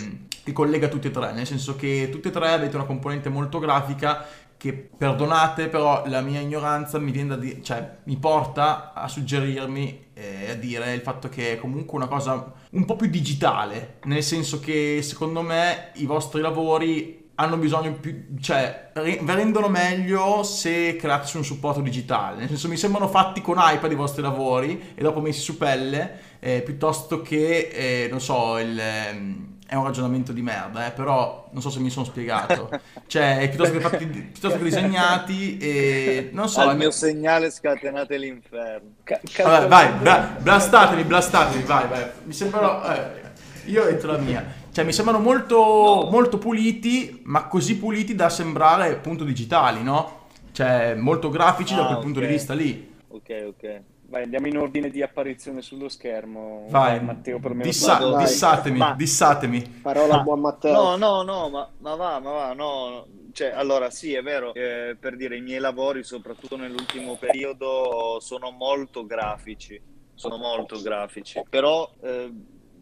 che collega tutti e tre, nel senso che tutti e tre avete una componente molto grafica che perdonate, però la mia ignoranza mi, viene da di- cioè, mi porta a suggerirmi e a dire il fatto che è comunque una cosa un po' più digitale, nel senso che secondo me i vostri lavori hanno bisogno più, cioè rendono meglio se create su un supporto digitale, nel senso mi sembrano fatti con iPad i vostri lavori e dopo messi su pelle, eh, piuttosto che, eh, non so, il... Eh, è un ragionamento di merda, eh, però non so se mi sono spiegato. Cioè, piuttosto che, fatti, piuttosto che disegnati e non so. Al mio segnale scatenate l'inferno. Ca- Vabbè, vai, bla- blastateli, blastateli, vai, vai. Mi sembrano... Eh, io ho detto la mia. Cioè, mi sembrano molto, no. molto puliti, ma così puliti da sembrare appunto digitali, no? Cioè, molto grafici ah, da quel okay. punto di vista lì. Ok, ok. Vai, andiamo in ordine di apparizione sullo schermo. Vai, Matteo, per me Dissa- Vai. dissatemi, Ma- dissatemi. Parola a Ma- buon Matteo. No, no, no, ma, ma va, ma va, no. no. Cioè, allora sì, è vero, eh, per dire, i miei lavori, soprattutto nell'ultimo periodo, sono molto grafici, sono molto grafici, però... eh,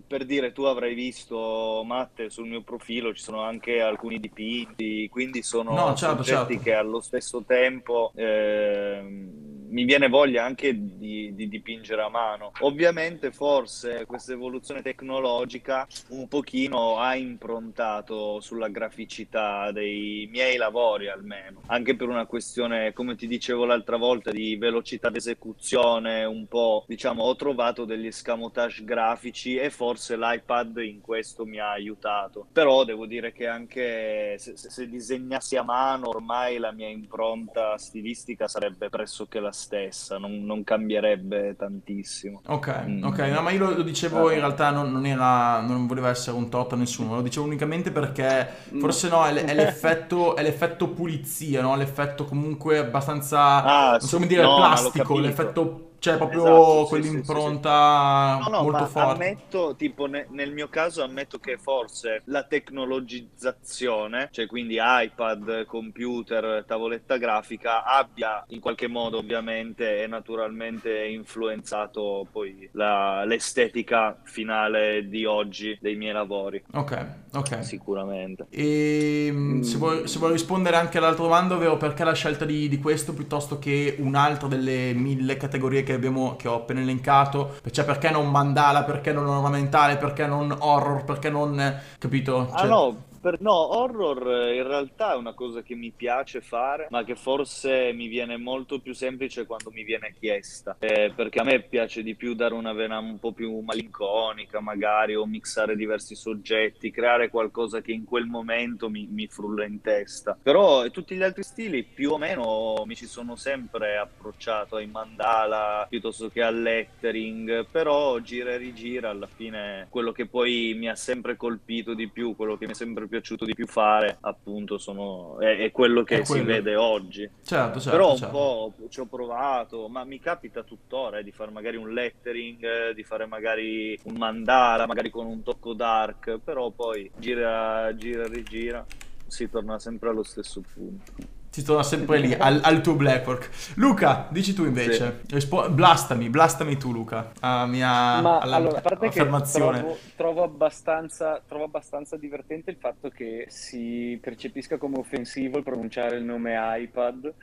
per dire, tu avrai visto, Matte, sul mio profilo ci sono anche alcuni dipinti, quindi sono No, certo, soggetti certo. che allo stesso tempo ehm, mi viene voglia anche di, di dipingere a mano. Ovviamente, forse questa evoluzione tecnologica un pochino ha improntato sulla graficità dei miei lavori, almeno, anche per una questione, come ti dicevo l'altra volta, di velocità d'esecuzione, un po', diciamo, ho trovato degli escamotage grafici e forse l'iPad in questo mi ha aiutato. Però devo dire che anche se- se disegnassi a mano, ormai la mia impronta stilistica sarebbe pressoché la stessa, non, non cambierebbe tantissimo. Ok, Mm. ok, no, ma io lo, lo dicevo in realtà non, non era, non voleva essere un torto a nessuno, lo dicevo unicamente perché Mm. forse no, è, l- è l'effetto, è l'effetto pulizia, no? L'effetto comunque abbastanza, Ah, non so come dire, no, plastico, l'effetto, cioè proprio Esatto, sì, quell'impronta No, no, molto ma forte. ammetto, tipo ne- nel mio caso ammetto che forse la tecnologizzazione, cioè quindi iPad, computer, tavoletta grafica, abbia in qualche modo ovviamente e naturalmente influenzato poi la- l'estetica finale di oggi dei miei lavori, Ok, ok. sicuramente. E mm, se vuoi, se vuoi rispondere anche all'altra domanda, ovvero perché la scelta di, di questo piuttosto che un'altra delle mille categorie che abbiamo, che ho appena elencato, cioè perché non mandala, perché non ornamentale, perché non horror, perché non, capito? Ah Cioè- no, per- no, horror eh, in realtà è una cosa che mi piace fare, ma che forse mi viene molto più semplice quando mi viene chiesta, Eh, perché a me piace di più dare una vena un po' più malinconica magari, o mixare diversi soggetti, creare qualcosa che in quel momento mi, mi frulla in testa. Però tutti gli altri stili più o meno mi ci sono sempre approcciato ai mandala piuttosto che al lettering, però gira e rigira alla fine quello che poi mi ha sempre colpito di più, quello che mi è sempre piaciuto di più fare, appunto, sono, è, è quello che È si quello. vede oggi. Certo, certo, Però un certo. po' ci ho provato, ma mi capita tuttora eh, di fare magari un lettering, eh, di fare magari un mandala, magari con un tocco dark, però poi gira, gira, rigira, si torna sempre allo stesso punto. Si torna sempre lì, al, al tuo Blackwork. Luca, dici tu invece. Rispo- blastami, blastami tu Luca, alla mia Ma alla- allora, a parte che affermazione. trovo, trovo abbastanza, trovo abbastanza divertente il fatto che si percepisca come offensivo il pronunciare il nome iPad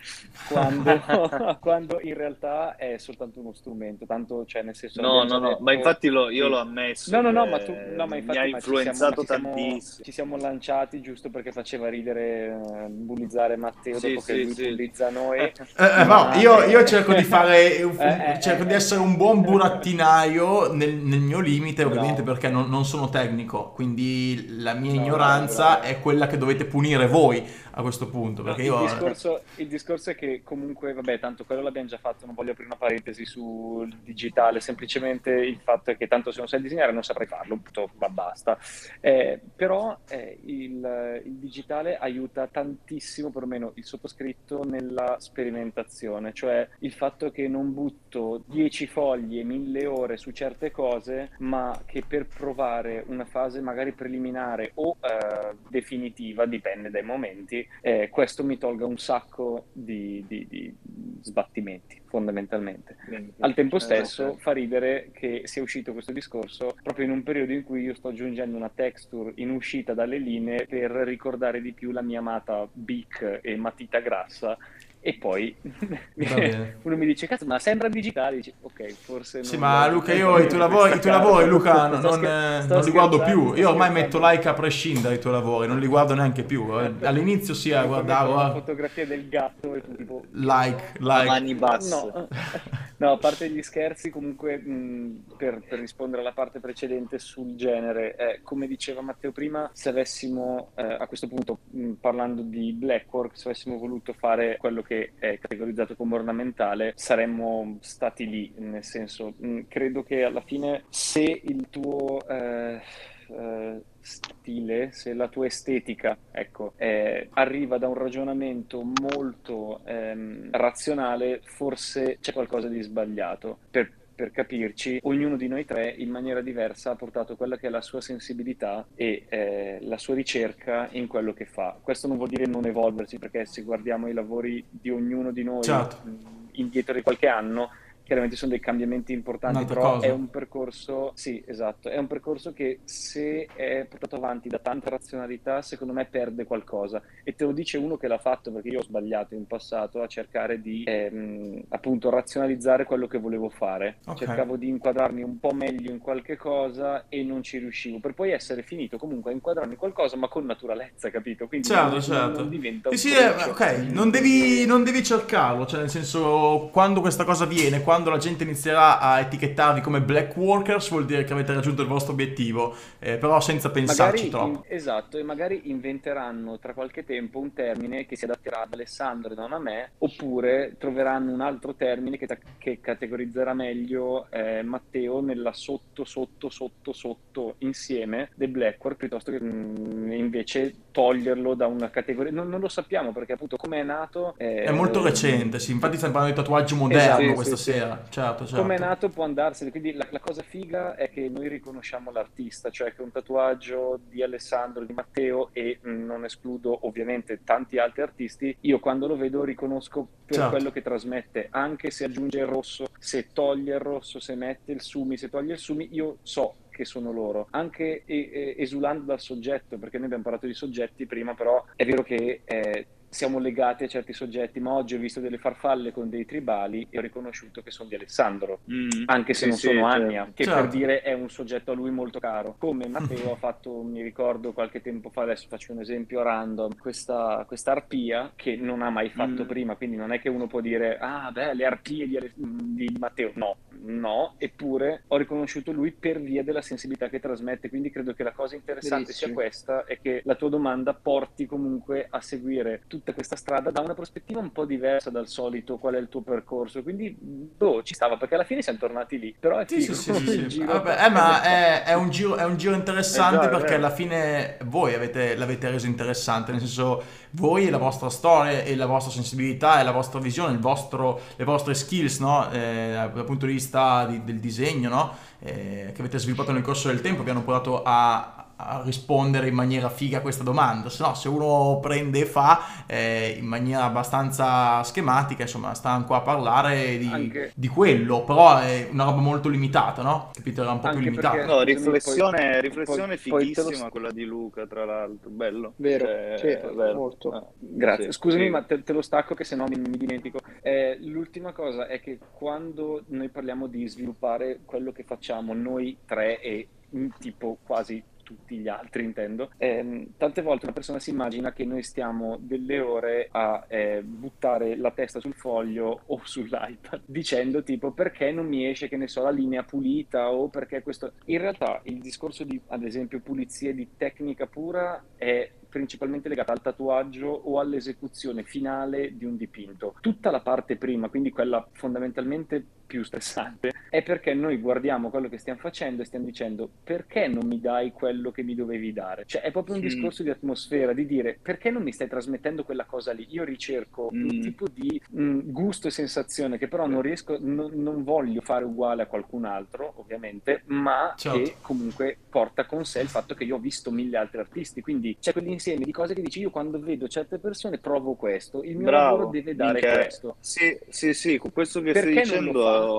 quando, quando in realtà è soltanto uno strumento, tanto cioè nel senso... No, no, no, detto- ma infatti lo- io sì. l'ho ammesso. No, no, no, ma tu, no, ma infatti mi ha ma ci influenzato siamo, ma ci siamo- tantissimo. Ci siamo lanciati giusto perché faceva ridere, eh, bullizzare Matteo Sì, dopo sì, che lui sì. bullizza noi. Eh, eh, no, io, io cerco di fare, un- Eh, eh, cerco eh, di eh. essere un buon burattinaio nel, nel mio limite, Bravo. ovviamente perché non, non sono tecnico, quindi la mia No, ignoranza bravo, bravo. è quella che dovete punire voi a questo punto, perché No, io... il, discorso, il discorso è che comunque, vabbè, tanto quello l'abbiamo già fatto, non voglio aprire una parentesi sul digitale, semplicemente il fatto è che tanto se non sai disegnare non saprai farlo, punto, ma basta. Eh, però eh, il, il digitale aiuta tantissimo, perlomeno il sottoscritto, nella sperimentazione, cioè il fatto che non butto 10 fogli e 1000 ore su certe cose, ma che per provare una fase magari preliminare o eh, definitiva, dipende dai momenti, eh, questo mi tolga un sacco di, di- di sbattimenti, fondamentalmente. Quindi, Al tempo eh, stesso fa ridere che sia uscito questo discorso proprio in un periodo in cui io sto aggiungendo una texture in uscita dalle linee per ricordare di più la mia amata Bic e matita grassa e poi uno mi dice cazzo ma sembra digitale dici ok forse Sì, ma Luca, io i tuoi lavori, i tuoi lavori Luca, non, Sto non, eh, sto non li guardo più. Io ormai metto like a prescindere dai tuoi lavori, non li guardo neanche più. eh. All'inizio sì, eh, Come guardavo, la eh, fotografia del gatto e tu tipo like, A like. mani basse. No, no, a parte gli scherzi, comunque mh, per, per rispondere alla parte precedente sul genere, eh, come diceva Matteo prima, se avessimo eh, a questo punto, mh, parlando di Blackwork, se avessimo voluto fare quello che è categorizzato come ornamentale, saremmo stati lì, nel senso, mh, credo che alla fine se il tuo... eh, eh, stile, se la tua estetica, ecco, eh, arriva da un ragionamento molto ehm, razionale, forse c'è qualcosa di sbagliato. Per, per capirci, ognuno di noi tre in maniera diversa ha portato quella che è la sua sensibilità e eh, la sua ricerca in quello che fa. Questo non vuol dire non evolversi, perché se guardiamo i lavori di ognuno di noi Certo. mh, indietro di qualche anno, chiaramente sono dei cambiamenti importanti, però cosa. è un percorso, sì, esatto, è un percorso che se è portato avanti da tanta razionalità, secondo me perde qualcosa. E te lo dice uno che l'ha fatto, perché io ho sbagliato in passato a cercare di ehm, appunto razionalizzare quello che volevo fare. Ok. Cercavo di inquadrarmi un po' meglio in qualche cosa e non ci riuscivo, per poi essere finito comunque a inquadrarmi in qualcosa, ma con naturalezza, capito? Quindi Certo, non, certo. non diventa un Sì, sì, eh, cruccio. ok, non devi, non devi cercarlo, cioè nel senso, quando questa cosa avviene, quando la gente inizierà a etichettarvi come black workers, vuol dire che avete raggiunto il vostro obiettivo, eh, però senza pensarci Magari troppo. in- esatto, e magari inventeranno tra qualche tempo un termine che si adatterà ad Alessandro e non a me, oppure troveranno un altro termine che, ta- che categorizzerà meglio eh, Matteo nella sotto, sotto, sotto, sotto insieme del Blackwork, piuttosto che mm, invece toglierlo da una categoria. Non, non lo sappiamo perché appunto come è nato... eh, È molto recente, sì, infatti stiamo parlando di tatuaggio moderno Esatto, sì, questa sì, sì. sera, certo, certo. Come è nato può andarsene, quindi la, la cosa figa è che noi riconosciamo l'artista, cioè che un tatuaggio di Alessandro, di Matteo e mh, non escludo ovviamente tanti altri artisti, io quando lo vedo riconosco per Certo. quello che trasmette, anche se aggiunge il rosso, se toglie il rosso, se mette il sumi, se toglie il sumi, io so che sono loro, anche esulando dal soggetto, perché noi abbiamo parlato di soggetti prima, però è vero che eh, siamo legati a certi soggetti, ma oggi ho visto delle farfalle con dei tribali e ho riconosciuto che sono di Alessandro Mm. anche se Sì, non sì, sono certo. Ania, che Certo. per dire è un soggetto a lui molto caro. Come Matteo ha fatto, mi ricordo qualche tempo fa, adesso faccio un esempio random, questa, questa arpia che non ha mai fatto Mm. prima, quindi non è che uno può dire, ah beh, le arpie di, Ale- di Matteo, no, no, eppure ho riconosciuto lui per via della sensibilità che trasmette, quindi credo che la cosa interessante sia Bellissimo. questa, è che la tua domanda porti comunque a seguire tutta questa strada da una prospettiva un po' diversa dal solito, qual è il tuo percorso, quindi boh, ci stava, perché alla fine siamo tornati lì, però è Sì, figo. sì, sì, sì, Vabbè, eh, ma è è, un giro, è un giro interessante è perché alla fine voi avete, l'avete reso interessante, nel senso voi e la vostra storia e la vostra sensibilità e la vostra visione, il vostro, le vostre skills, no? Eh, dal punto di vista di- del disegno, no? Eh, che avete sviluppato nel corso del tempo vi hanno portato a, a rispondere in maniera figa a questa domanda. Se no, se uno prende e fa eh, in maniera abbastanza schematica, insomma, sta qua a parlare di, Anche- di quello, però è una roba molto limitata, no? Capito? Era un po' più Anche limitata. perché- No, riflessione, poi- riflessione poi- poi fighissima quella di Luca, tra l'altro, bello. Vero, Cioè, sì, vero. molto. Ah, Grazie, sì, scusami, sì. ma te, te lo stacco che sennò mi, mi dimentico. Eh, l'ultima cosa è che quando noi parliamo di sviluppare quello che facciamo noi tre e mm, tipo quasi tutti gli altri intendo, ehm, tante volte una persona si immagina che noi stiamo delle ore a eh, buttare la testa sul foglio o sull'iPad dicendo tipo perché non mi esce che ne so la linea pulita o perché questo... In realtà il discorso di ad esempio pulizie di tecnica pura è principalmente legata al tatuaggio o all'esecuzione finale di un dipinto. Tutta la parte prima, quindi quella fondamentalmente più stressante, è perché noi guardiamo quello che stiamo facendo e stiamo dicendo perché non mi dai quello che mi dovevi dare? Cioè è proprio un Mm. discorso di atmosfera, di dire perché non mi stai trasmettendo quella cosa lì? Io ricerco un Mm. tipo di mm, gusto e sensazione che però non riesco, non, non voglio fare uguale a qualcun altro, ovviamente, ma Certo. che comunque porta con sé il fatto che io ho visto mille altri artisti, quindi c'è quell'insieme di cose che dici io quando vedo certe persone provo questo, il mio Bravo, lavoro deve dare minchia. questo. Sì, sì, sì, con questo che stai Perché lo dicendo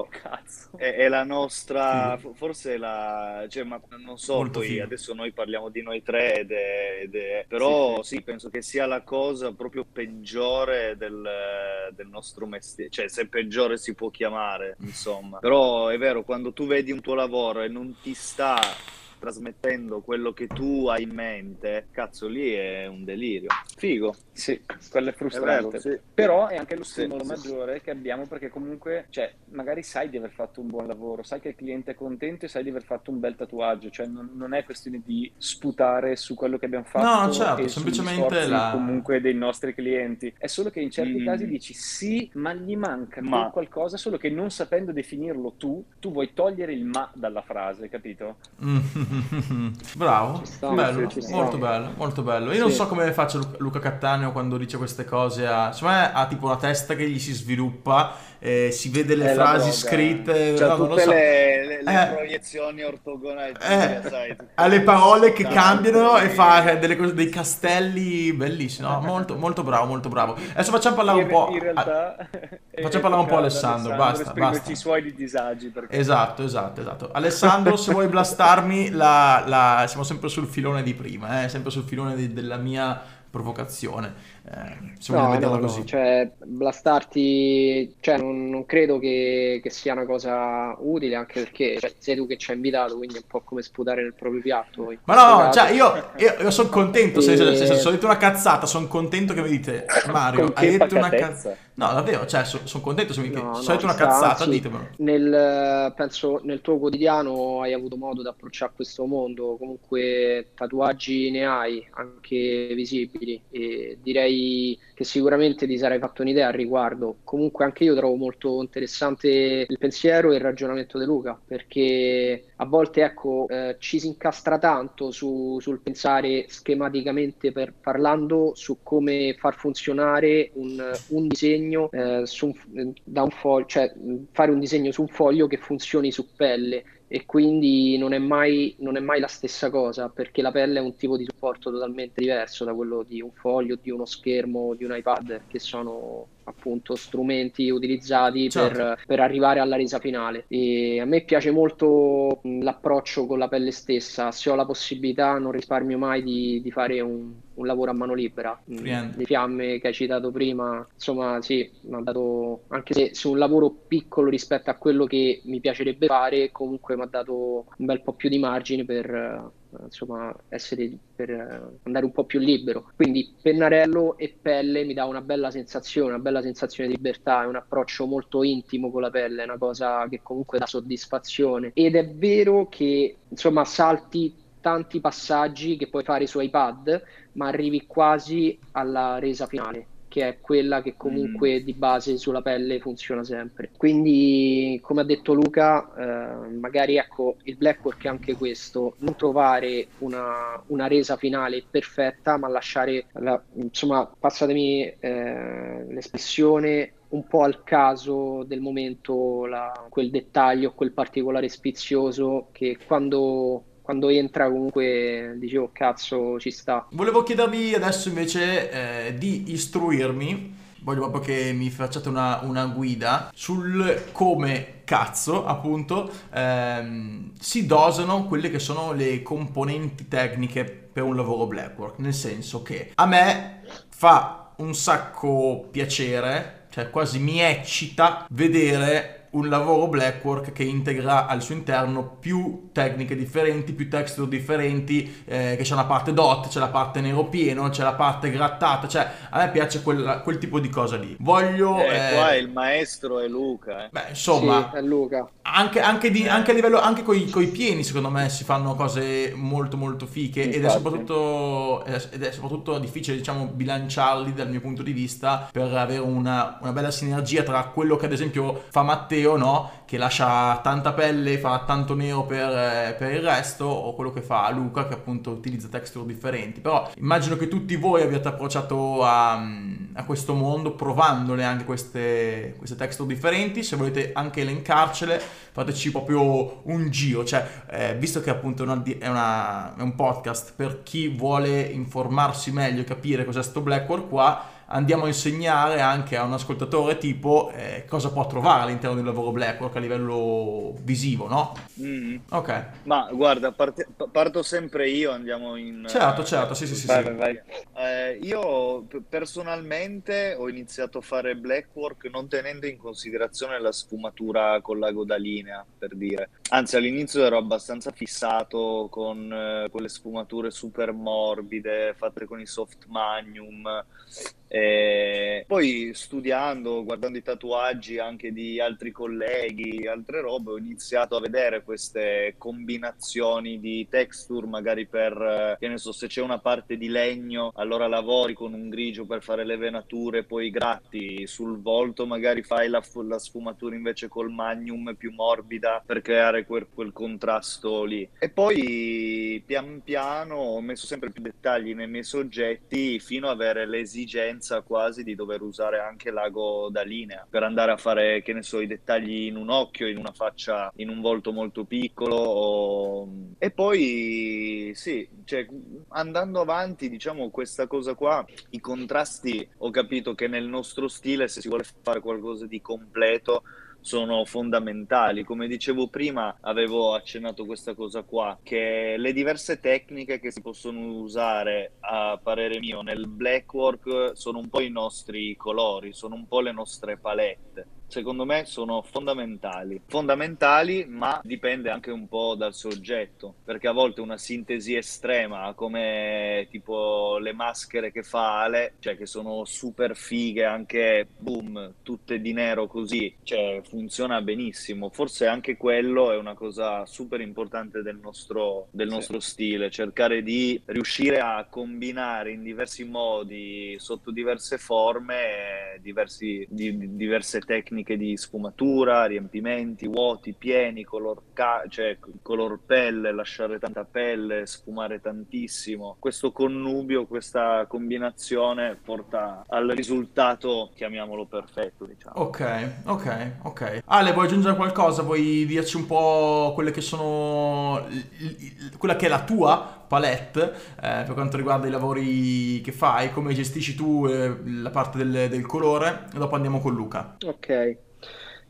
Cazzo. è, è la nostra, forse è la, cioè, ma non so, Molto poi figo. adesso noi parliamo di noi tre ed è, ed è- però Sì, sì, penso che sia la cosa proprio peggiore del, del nostro mestiere, cioè se peggiore si può chiamare, insomma. Però è vero, quando tu vedi un tuo lavoro e non ti sta trasmettendo quello che tu hai in mente, cazzo lì è un delirio. Figo. Sì, quello è È frustrante. vero, sì. Però è anche lo Sì, stimolo sì, maggiore che abbiamo perché comunque, cioè, magari sai di aver fatto un buon lavoro, sai che il cliente è contento e sai di aver fatto un bel tatuaggio, cioè non, non è questione di sputare su quello che abbiamo fatto No, certo, e semplicemente la- comunque dei nostri clienti. È solo che in certi Mm. casi dici sì, ma gli manca Ma- qualcosa, solo che non sapendo definirlo tu, tu vuoi togliere il ma dalla frase, capito? Mm. Bravo, sta, bello, sta. molto bello, molto bello. Io non Sì. so come faccia Lu- Luca Cattaneo quando dice queste cose. Ha, secondo me ha tipo una testa che gli si sviluppa, eh, si vede le È frasi scritte. Cioè, no, tutte so. le, le- le Eh. proiezioni ortogonali, Eh, sai, tutte- ha le parole che cambiano e fa delle cose, dei castelli bellissimi. no? Molto, molto bravo, molto bravo. Adesso facciamo parlare un po'. In realtà... Facciamo parlare un po' Alessandro, basta, esprimerci basta. i suoi di disagi. Perché... Esatto, esatto, esatto. Alessandro, se vuoi blastarmi, la- la- siamo sempre sul filone di prima, eh, sempre sul filone di- della mia provocazione. Eh, se No, no, così. cioè blastarti, cioè non, non credo che, che sia una cosa utile, anche perché cioè, sei tu che ci hai invitato, quindi è un po' come sputare nel proprio piatto. Ma no, cioè io, io, sono contento, se, se, se, se E- sono detto una cazzata, sono contento che mi dite, Mario, hai detto una cazzata. No, davvero, cioè sono contento se mi No, se no, hai detto una sta, cazzata, anzi, ditemelo. Nel, penso nel tuo quotidiano hai avuto modo di approcciare questo mondo, comunque tatuaggi ne hai anche visibili e direi che sicuramente ti sarai fatto un'idea al riguardo. Comunque anche io trovo molto interessante il pensiero e il ragionamento di Luca, perché a volte ecco, eh, ci si incastra tanto su- sul pensare schematicamente per- parlando su come far funzionare un, un disegno eh, su un- da un foglio, cioè fare un disegno su un foglio che funzioni su pelle e quindi non è mai, non è mai la stessa cosa perché la pelle è un tipo di supporto totalmente diverso da quello di un foglio, di uno schermo, di un iPad, che sono appunto strumenti utilizzati Certo. per, per arrivare alla resa finale. E a me piace molto l'approccio con la pelle stessa, se ho la possibilità non risparmio mai di, di fare un, un lavoro a mano libera. Mh, Freehand. Le fiamme che hai citato prima, insomma, sì, mi ha dato, anche se su un lavoro piccolo rispetto a quello che mi piacerebbe fare, comunque mi ha dato un bel po' più di margine per, insomma, essere, per eh, andare un po' più libero. Quindi pennarello e pelle mi dà una bella sensazione, una bella sensazione di libertà, è un approccio molto intimo con la pelle, è una cosa che comunque dà soddisfazione. Ed è vero che, insomma, salti tanti passaggi che puoi fare su iPad, ma arrivi quasi alla resa finale, che è quella che comunque di base sulla pelle funziona sempre. Quindi, come ha detto Luca, eh, magari ecco, il blackwork è anche questo, non trovare una, una resa finale perfetta, ma lasciare, la- insomma, passatemi eh, l'espressione, un po' al caso del momento la- quel dettaglio, quel particolare spizioso che quando, quando entra comunque dicevo cazzo ci sta. Volevo chiedervi adesso invece eh, di istruirmi, voglio proprio che mi facciate una, una guida sul come cazzo appunto ehm, si dosano quelle che sono le componenti tecniche per un lavoro blackwork, nel senso che a me fa un sacco piacere, cioè quasi mi eccita vedere un lavoro blackwork che integra al suo interno più tecniche differenti, più texture differenti, eh, che c'è una parte dot, c'è la parte nero pieno, c'è la parte grattata, cioè a me piace quella- quel tipo di cosa lì. Voglio... Eh, eh, qua il maestro è Luca. eh. Beh, insomma, Sì, è Luca. anche, anche di- anche a livello, anche coi, coi pieni, secondo me, si fanno cose molto molto fiche ed è, soprattutto, ed è soprattutto difficile, diciamo, bilanciarli dal mio punto di vista per avere una, una bella sinergia tra quello che ad esempio fa Matteo, no? Che lascia tanta pelle, fa tanto nero per, eh, per il resto, o quello che fa Luca, che appunto utilizza texture differenti. Però immagino che tutti voi abbiate approcciato a, a questo mondo provandole anche queste, queste texture differenti. Se volete anche elencarcele, fateci proprio un giro. Cioè, eh, visto che appunto è, una- è una- è un podcast per chi vuole informarsi meglio capire cos'è sto Blackboard qua, andiamo a insegnare anche a un ascoltatore tipo eh, cosa può trovare all'interno del lavoro Blackwork a livello visivo, no? Mm. Ok, Ma guarda, parte- pa- parto sempre io, andiamo in... certo, eh, certo, sì, sì, sì. Vai, sì. vai. Eh, io personalmente ho iniziato a fare blackwork non tenendo in considerazione la sfumatura con l'ago da linea, per dire. Anzi, all'inizio ero abbastanza fissato con eh, quelle sfumature super morbide fatte con i soft magnum E poi studiando, guardando i tatuaggi anche di altri colleghi, altre robe, ho iniziato a vedere queste combinazioni di texture, magari per, che ne so, se c'è una parte di legno, allora lavori con un grigio per fare le venature, poi gratti sul volto, magari fai la, la sfumatura invece col magnum più morbida per creare quel, quel contrasto lì. E poi pian piano ho messo sempre più dettagli nei miei soggetti fino ad avere l'esigenza quasi di dover usare anche l'ago da linea per andare a fare, che ne so, i dettagli in un occhio, in una faccia, in un volto molto piccolo. O... E poi sì, cioè, andando avanti, diciamo questa cosa qua, i contrasti, ho capito che nel nostro stile, se si vuole fare qualcosa di completo, sono fondamentali. Come dicevo prima, avevo accennato questa cosa qua, che le diverse tecniche che si possono usare a parere mio nel blackwork sono un po' i nostri colori, sono un po' le nostre palette secondo me sono fondamentali. Fondamentali, ma dipende anche un po' dal soggetto, perché a volte una sintesi estrema, come tipo le maschere che fa Ale, cioè che sono super fighe, anche boom, tutte di nero così, cioè funziona benissimo. Forse anche quello è una cosa super importante del nostro, del nostro sì. stile, cercare di riuscire a combinare in diversi modi, sotto diverse forme, diversi, di, diverse tecniche tecniche di sfumatura, riempimenti, vuoti, pieni, color, ca- cioè, color pelle, lasciare tanta pelle, sfumare tantissimo. Questo connubio, questa combinazione porta al risultato, chiamiamolo perfetto, diciamo. Ok, ok, ok. Ale, vuoi aggiungere qualcosa? Vuoi dirci un po' quelle che sono... quella che è la tua palette eh, per quanto riguarda i lavori che fai, come gestisci tu eh, la parte del, del, colore e dopo andiamo con Luca. Ok.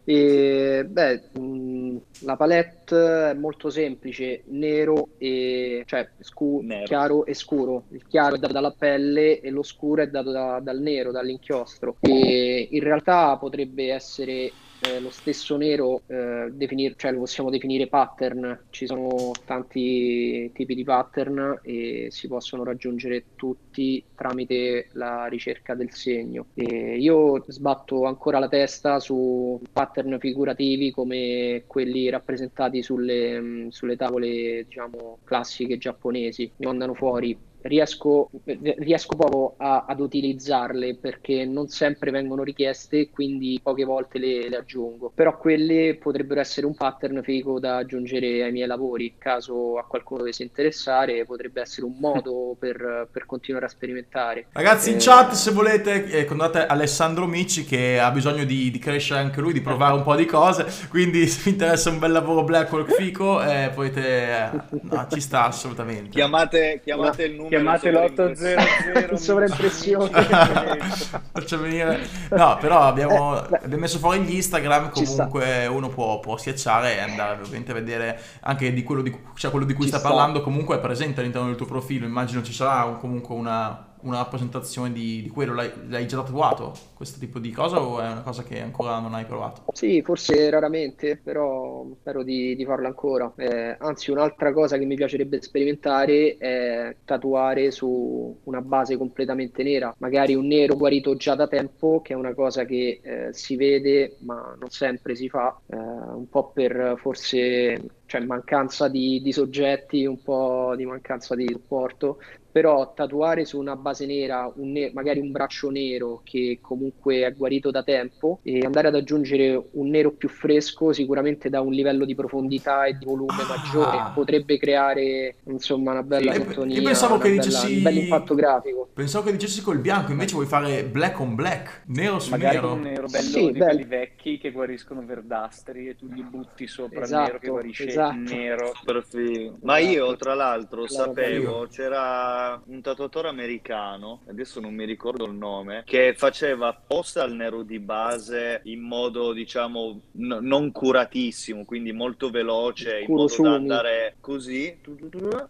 E, beh, mh, la palette è molto semplice, nero e cioè scu- nero. chiaro e scuro. Il chiaro è dato dalla pelle e lo scuro è dato da, dal nero, dall'inchiostro. E in realtà potrebbe essere eh, lo stesso nero eh, definir, cioè lo possiamo definire pattern, ci sono tanti tipi di pattern e si possono raggiungere tutti tramite la ricerca del segno. E io sbatto ancora la testa su pattern figurativi come quelli rappresentati sulle, sulle tavole diciamo classiche giapponesi, mi mandano fuori riesco, riesco poco a, ad utilizzarle perché non sempre vengono richieste quindi poche volte le, le, aggiungo. Però quelle potrebbero essere un pattern figo da aggiungere ai miei lavori. Caso a qualcuno dovesse interessare potrebbe essere un modo per, per continuare a sperimentare. Ragazzi eh, in chat se volete eh, contate Alessandro Mici che ha bisogno di, di, crescere anche lui di provare un po' di cose. Quindi se vi interessa un bel lavoro Blackwork fico eh, potete eh, no, ci sta assolutamente. Chiamate, chiamate il numero chiamate l'800 sovraimpressione. Faccio venire. No però abbiamo, eh, abbiamo, messo fuori gli Instagram comunque uno può, può schiacciare e andare ovviamente a vedere anche di quello di, cioè quello di cui sta, sta. parlando comunque è presente all'interno del tuo profilo immagino ci sarà comunque una una rappresentazione di, di quello? L'hai, l'hai, già tatuato questo tipo di cosa o è una cosa che ancora non hai provato? Sì, forse raramente, però spero di, di farlo ancora. Eh, anzi, un'altra cosa che mi piacerebbe sperimentare è tatuare su una base completamente nera, magari un nero guarito già da tempo, che è una cosa che eh, si vede ma non sempre si fa, eh, un po' per forse cioè mancanza di, di, soggetti, un po' di mancanza di supporto, però tatuare su una base nera, un ne- magari un braccio nero che comunque è guarito da tempo e andare ad aggiungere un nero più fresco sicuramente da un livello di profondità e di volume ah. maggiore potrebbe creare insomma una bella sì, sintonia, io pensavo che bella, dicessi... un bel impatto grafico. Pensavo che dicessi col bianco, invece vuoi fare black on black, nero su magari nero. un nero bello sì, di quelli vecchi che guariscono verdastri e tu gli butti sopra esatto, il nero che guarisce esatto. nero. Perfetto. Ma io tra l'altro sapevo, c'era un tatuatore americano, adesso non mi ricordo il nome, che faceva apposta al nero di base in modo, diciamo, n- non curatissimo, quindi molto veloce, in modo da andare così,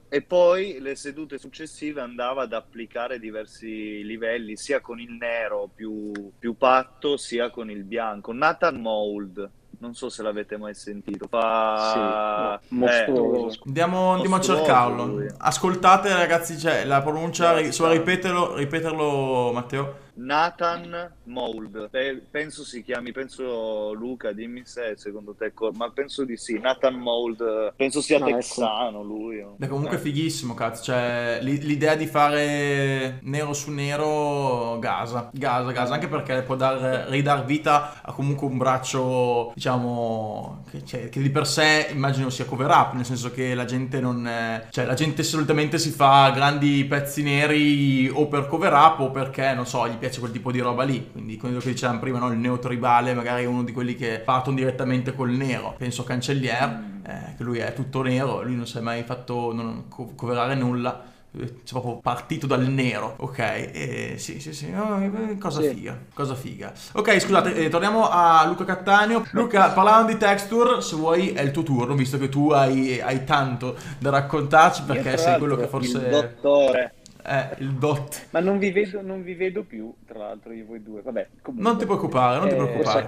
e poi le sedute successive andava ad applicare diversi livelli, sia con il nero più, più patto, sia con il bianco. Nathan Mold non so se l'avete mai sentito. Fa... Sì, mostruoso. Eh, andiamo, andiamo a cercarlo. Lui. Ascoltate ragazzi, cioè, la pronuncia, solo ripeterlo, ripeterlo Matteo. Nathan Mold, Pe- penso si chiami, penso Luca, dimmi se secondo te, ma penso di sì, Nathan Mold, penso sia No, ecco. texano lui. o- Beh, comunque Eh. fighissimo, cazzo. Cioè, l'i- l'idea di fare nero su nero, gasa, gasa, gasa. Anche perché può dar, ridar vita a comunque un braccio, diciamo, che, cioè, che di per sé immagino sia cover up, nel senso che la gente non. è- cioè, la gente solitamente si fa grandi pezzi neri o per cover up o perché, non so, gli piace quel tipo di roba lì. Quindi, quello che dicevamo prima, no? Il neotribale, magari è uno di quelli che partono direttamente col nero. Penso a Cancellier eh, che lui è tutto nero, lui non si è mai fatto non, co- coverare nulla. eh, C'è proprio partito dal nero, ok? E sì, sì, sì, oh, eh, cosa Sì. figa, cosa figa. Ok, scusate, eh, torniamo a Luca Cattaneo. Luca, parlando di texture, se vuoi è il tuo turno, visto che tu hai, hai tanto da raccontarci, perché sei quello che forse Il dottore. È il dot. Ma non vi vedo, non vi vedo più, tra l'altro, io voi due. Vabbè, comunque. Non ti preoccupare, non ti Eh, preoccupare.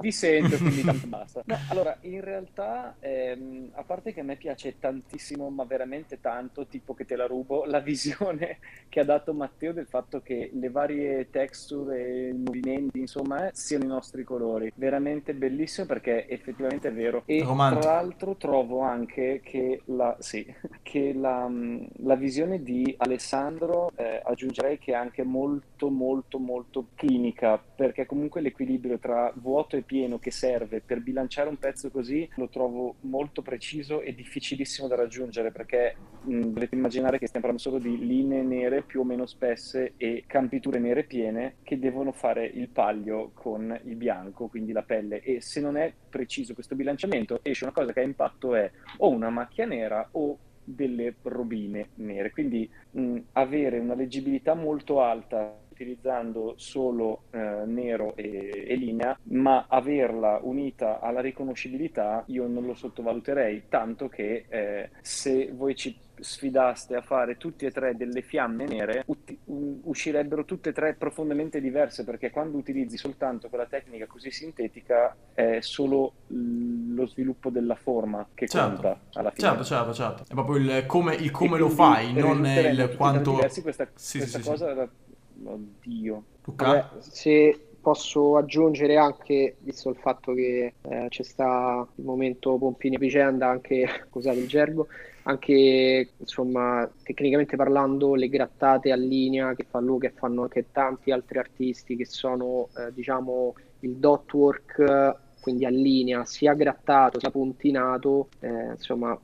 Vi sento, quindi tanto basta. No, allora, in realtà, ehm, a parte che a me piace tantissimo, ma veramente tanto, tipo che te la rubo, la visione che ha dato Matteo del fatto che le varie texture e i movimenti, insomma, eh, siano i nostri colori. Veramente bellissimo perché effettivamente è vero. E Romantico. tra l'altro trovo anche che la, sì, che la, mh, la visione di Alessandro, eh, aggiungerei che è anche molto, molto, molto clinica, perché comunque l'equilibrio tra vuoto e pieno che serve per bilanciare un pezzo così lo trovo molto preciso e difficilissimo da raggiungere, perché mh, dovete immaginare che stiamo parlando solo di linee nere più o meno spesse e campiture nere piene che devono fare il paglio con il bianco, quindi la pelle. E se non è preciso questo bilanciamento, esce una cosa che ha impatto è o una macchia nera o delle robine nere. Quindi mh, avere una leggibilità molto alta utilizzando solo eh, nero e, e linea, ma averla unita alla riconoscibilità io non lo sottovaluterei, tanto che eh, se voi ci sfidaste a fare tutti e tre delle fiamme nere, uti- u- uscirebbero tutte e tre profondamente diverse, perché quando utilizzi soltanto quella tecnica così sintetica è solo l- lo sviluppo della forma che Certo. conta alla fine. Certo, certo, certo. È proprio il come, il come lo fai, non il quanto... diversi, questa, Sì, questa sì, sì, cosa era- Oddio. Vabbè, se posso aggiungere anche, visto il fatto che eh, c'è sta il momento Pompini vicenda, anche, scusate il gergo, anche insomma tecnicamente parlando le grattate a linea che fa lui, che fanno anche tanti altri artisti che sono eh, diciamo il dot work, quindi a linea, sia grattato sia puntinato, eh, insomma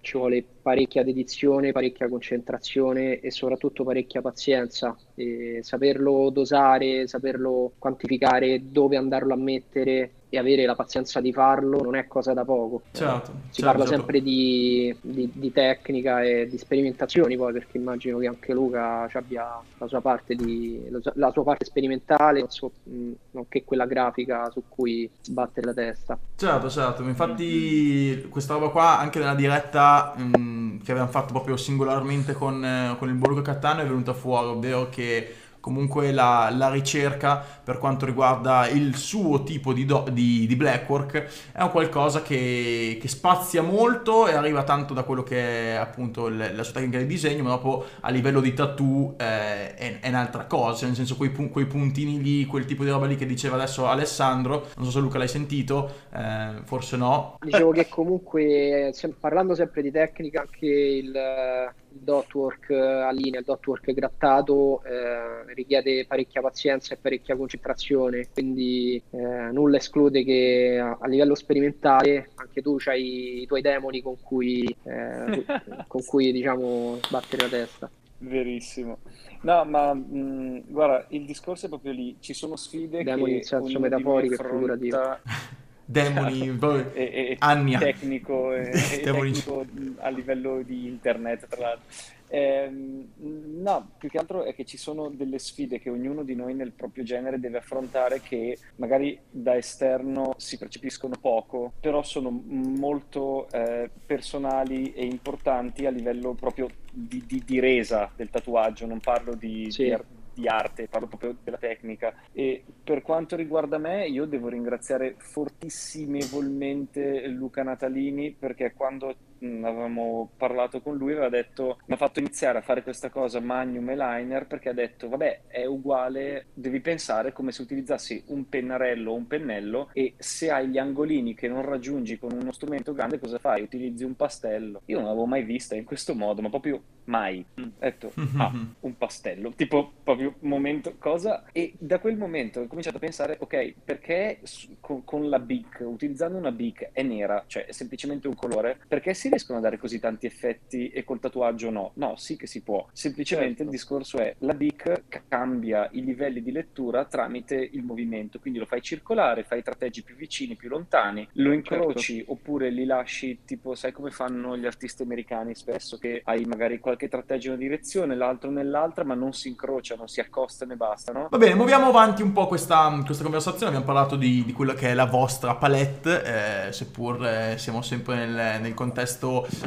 ci vuole parecchia dedizione, parecchia concentrazione e soprattutto parecchia pazienza. E saperlo dosare, saperlo quantificare, dove andarlo a mettere e avere la pazienza di farlo non è cosa da poco. Certo, Si certo, parla certo. sempre di, di- di tecnica e di sperimentazioni, poi perché immagino che anche Luca ci abbia la sua parte, di, la sua- la sua parte sperimentale, non so, mh, nonché quella grafica su cui sbattere la testa. Certo, certo, infatti questa roba qua anche nella diretta mh, che abbiamo fatto proprio singolarmente con, eh, con il Borgo Cattaneo è venuta fuori, ovvero che comunque la, la ricerca per quanto riguarda il suo tipo di, do- di- di blackwork è un qualcosa che, che spazia molto e arriva tanto da quello che è appunto il- la sua tecnica di disegno, ma dopo a livello di tattoo eh, è, è un'altra cosa, nel senso quei, quei puntini lì, quel tipo di roba lì che diceva adesso Alessandro, non so se Luca l'hai sentito, eh, forse no. Dicevo che comunque, parlando sempre di tecnica, anche il, il dot work a linea, il dot work grattato eh, richiede parecchia pazienza e parecchia concentrazione, quindi eh, nulla esclude che a, a livello sperimentale anche tu hai i tuoi demoni con cui, eh, con cui diciamo sbattere la testa. Verissimo. No, ma mh, guarda, il discorso è proprio lì. Ci sono sfide Demoni che in senso metaforico e figurativo. Demoni, poi- e, e- tecnico, e, e tecnico a livello di internet, tra l'altro. Ehm, no, più che altro è che ci sono delle sfide che ognuno di noi nel proprio genere deve affrontare che magari da esterno si percepiscono poco, però sono molto eh, personali e importanti a livello proprio di, di- di resa del tatuaggio, non parlo di, Sì. di di arte, parlo proprio della tecnica. E per quanto riguarda me, io devo ringraziare fortissimevolmente Luca Natalini perché quando avevamo parlato con lui, aveva detto, mi ha fatto iniziare a fare questa cosa Magnum e Liner perché ha detto, vabbè, è uguale, devi pensare come se utilizzassi un pennarello o un pennello e se hai gli angolini che non raggiungi con uno strumento grande, cosa fai? Utilizzi un pastello. Io non l'avevo mai vista in questo modo, ma proprio mai. Ho detto, ah, un pastello, tipo proprio momento, cosa? E da quel momento ho cominciato a pensare, ok, perché con, con la BIC, utilizzando una BIC è nera, cioè è semplicemente un colore, perché si riescono a dare così tanti effetti e col tatuaggio no? No, sì che si può. Semplicemente certo. il discorso è la BIC cambia i livelli di lettura tramite il movimento, quindi lo fai circolare, fai tratteggi più vicini, più lontani, lo incroci certo. oppure li lasci tipo, sai come fanno gli artisti americani spesso che hai magari qualche tratteggio in una direzione, l'altro nell'altra, ma non si incrociano, si accostano e basta, no? Va bene, muoviamo avanti un po' questa, questa conversazione, abbiamo parlato di, di, quella che è la vostra palette, eh, seppur eh, siamo sempre nel, nel contesto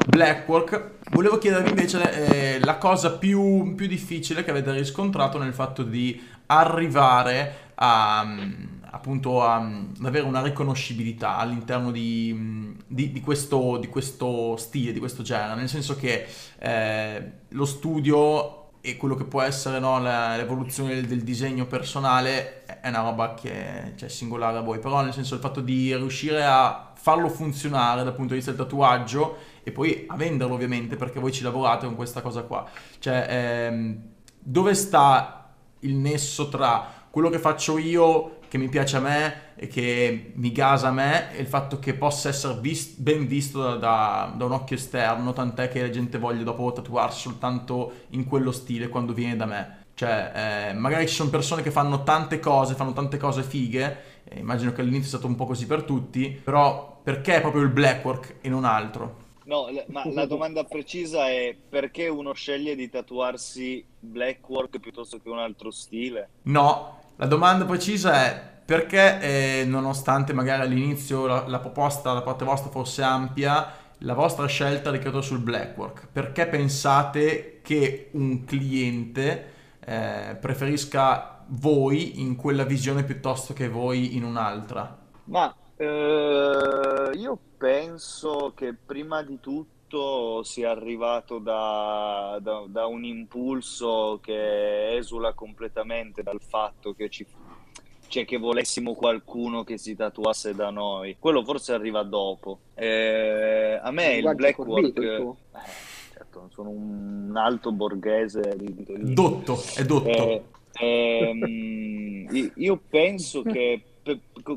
Blackwork. Volevo chiedervi invece eh, la cosa più, più, difficile che avete riscontrato nel fatto di arrivare a appunto a, ad avere una riconoscibilità all'interno di, di, di, questo, di, questo, stile, di questo genere, nel senso che eh, lo studio e quello che può essere no, l'evoluzione del, del, disegno personale è una roba che cioè, è singolare a voi, però nel senso il fatto di riuscire a farlo funzionare dal punto di vista del tatuaggio e poi a venderlo ovviamente perché voi ci lavorate con questa cosa qua. Cioè, ehm, dove sta il nesso tra quello che faccio io che mi piace a me e che mi gasa a me e il fatto che possa essere vist- ben visto da, da, da, un occhio esterno, tant'è che la gente voglia dopo tatuarsi soltanto in quello stile quando viene da me. Cioè, eh, magari ci sono persone che fanno tante cose, fanno tante cose fighe, eh, immagino che all'inizio sia stato un po' così per tutti, però perché proprio il blackwork e non altro? No, ma la domanda precisa è perché uno sceglie di tatuarsi blackwork piuttosto che un altro stile? No, la domanda precisa è perché eh, nonostante magari all'inizio la, la, proposta da parte vostra fosse ampia, la vostra scelta è ricadata sul blackwork? Perché pensate che un cliente eh, preferisca voi in quella visione piuttosto che voi in un'altra? Ma eh, io penso che prima di tutto sia arrivato da, da, da, un impulso che esula completamente dal fatto che ci cioè che volessimo qualcuno che si tatuasse da noi. Quello forse arriva dopo. Eh, a me il, il Blackwork... Eh, certo, sono un alto borghese. Di, di... Dotto, è dotto. Eh, ehm, io penso che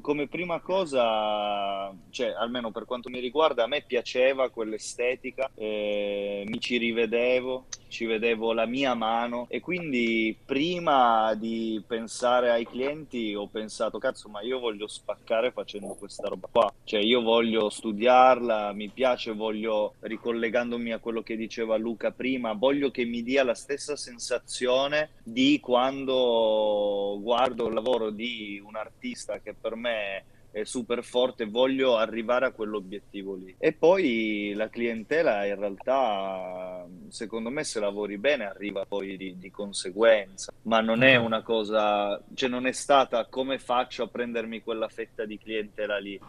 come prima cosa, cioè, almeno per quanto mi riguarda, a me piaceva quell'estetica, eh, mi ci rivedevo, ci vedevo la mia mano e quindi prima di pensare ai clienti ho pensato, cazzo, ma io voglio spaccare facendo questa roba qua, cioè io voglio studiarla, mi piace, voglio, ricollegandomi a quello che diceva Luca prima, voglio che mi dia la stessa sensazione di quando guardo il lavoro di un artista che per me super forte, voglio arrivare a quell'obiettivo lì. E poi la clientela in realtà, secondo me, se lavori bene arriva poi di, di conseguenza, ma non è una cosa, cioè non è stata come faccio a prendermi quella fetta di clientela lì.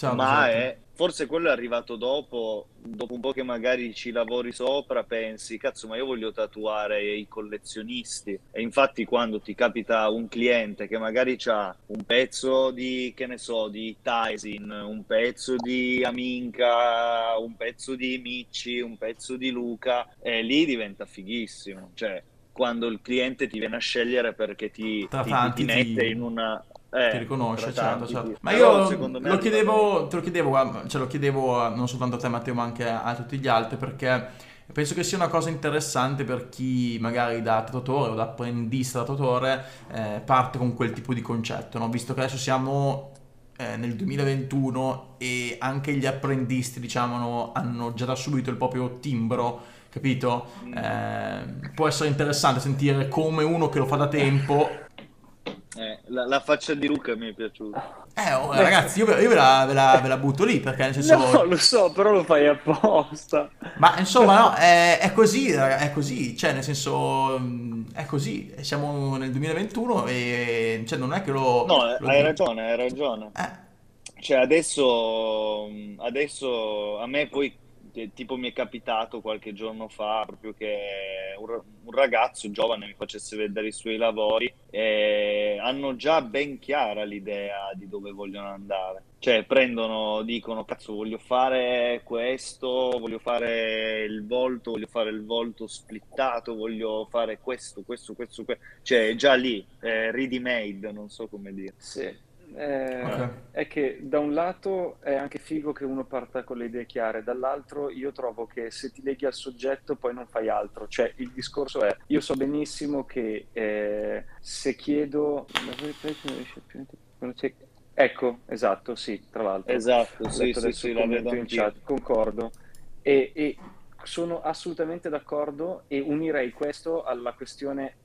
Ciao, ma è, forse quello è arrivato dopo, dopo un po' che magari ci lavori sopra, pensi, cazzo, ma io voglio tatuare i collezionisti. E infatti quando ti capita un cliente che magari ha un pezzo di, che ne so, di Tyson, un pezzo di Aminca, un pezzo di Micci, un pezzo di Luca, e lì diventa fighissimo. Cioè, quando il cliente ti viene a scegliere perché ti, ti, ti mette in una eh, ti riconosce, certo, certo. Ma io lo chiedevo, te lo chiedevo, cioè lo chiedevo non soltanto a te Matteo ma anche a tutti gli altri perché penso che sia una cosa interessante per chi magari da tatuatore o da apprendista tatuatore eh, parte con quel tipo di concetto, no? visto che adesso siamo eh, nel 2021 e anche gli apprendisti diciamo no, hanno già da subito il proprio timbro capito? Mm. Eh, può essere interessante sentire come uno che lo fa da tempo eh, la, la, faccia di Luca mi è piaciuta. Eh, oh, ragazzi, io, io ve, la, ve, la, ve, la, butto lì perché nel senso. No, lo so, però lo fai apposta. Ma insomma, no, è, è così, è così, cioè, nel senso, mm, è così. Siamo nel 2021 e cioè, non è che lo. No, lo hai dico. ragione, hai ragione. Eh. Cioè, adesso, adesso a me poi tipo mi è capitato qualche giorno fa proprio che un, un ragazzo giovane mi facesse vedere i suoi lavori e hanno già ben chiara l'idea di dove vogliono andare. Cioè prendono, dicono, cazzo, voglio fare questo, voglio fare il volto, voglio fare il volto splittato, voglio fare questo, questo, questo, questo. Cioè già lì, eh, ready made, non so come dire. Sì. Eh, okay. È che da un lato è anche figo che uno parta con le idee chiare, dall'altro io trovo che se ti leghi al soggetto poi non fai altro. Cioè il discorso è, io so benissimo che eh, se chiedo... Ecco, esatto, sì, tra l'altro. Esatto, sì, sì, sì, la vedo in chat, concordo. E, e sono assolutamente d'accordo e unirei questo alla questione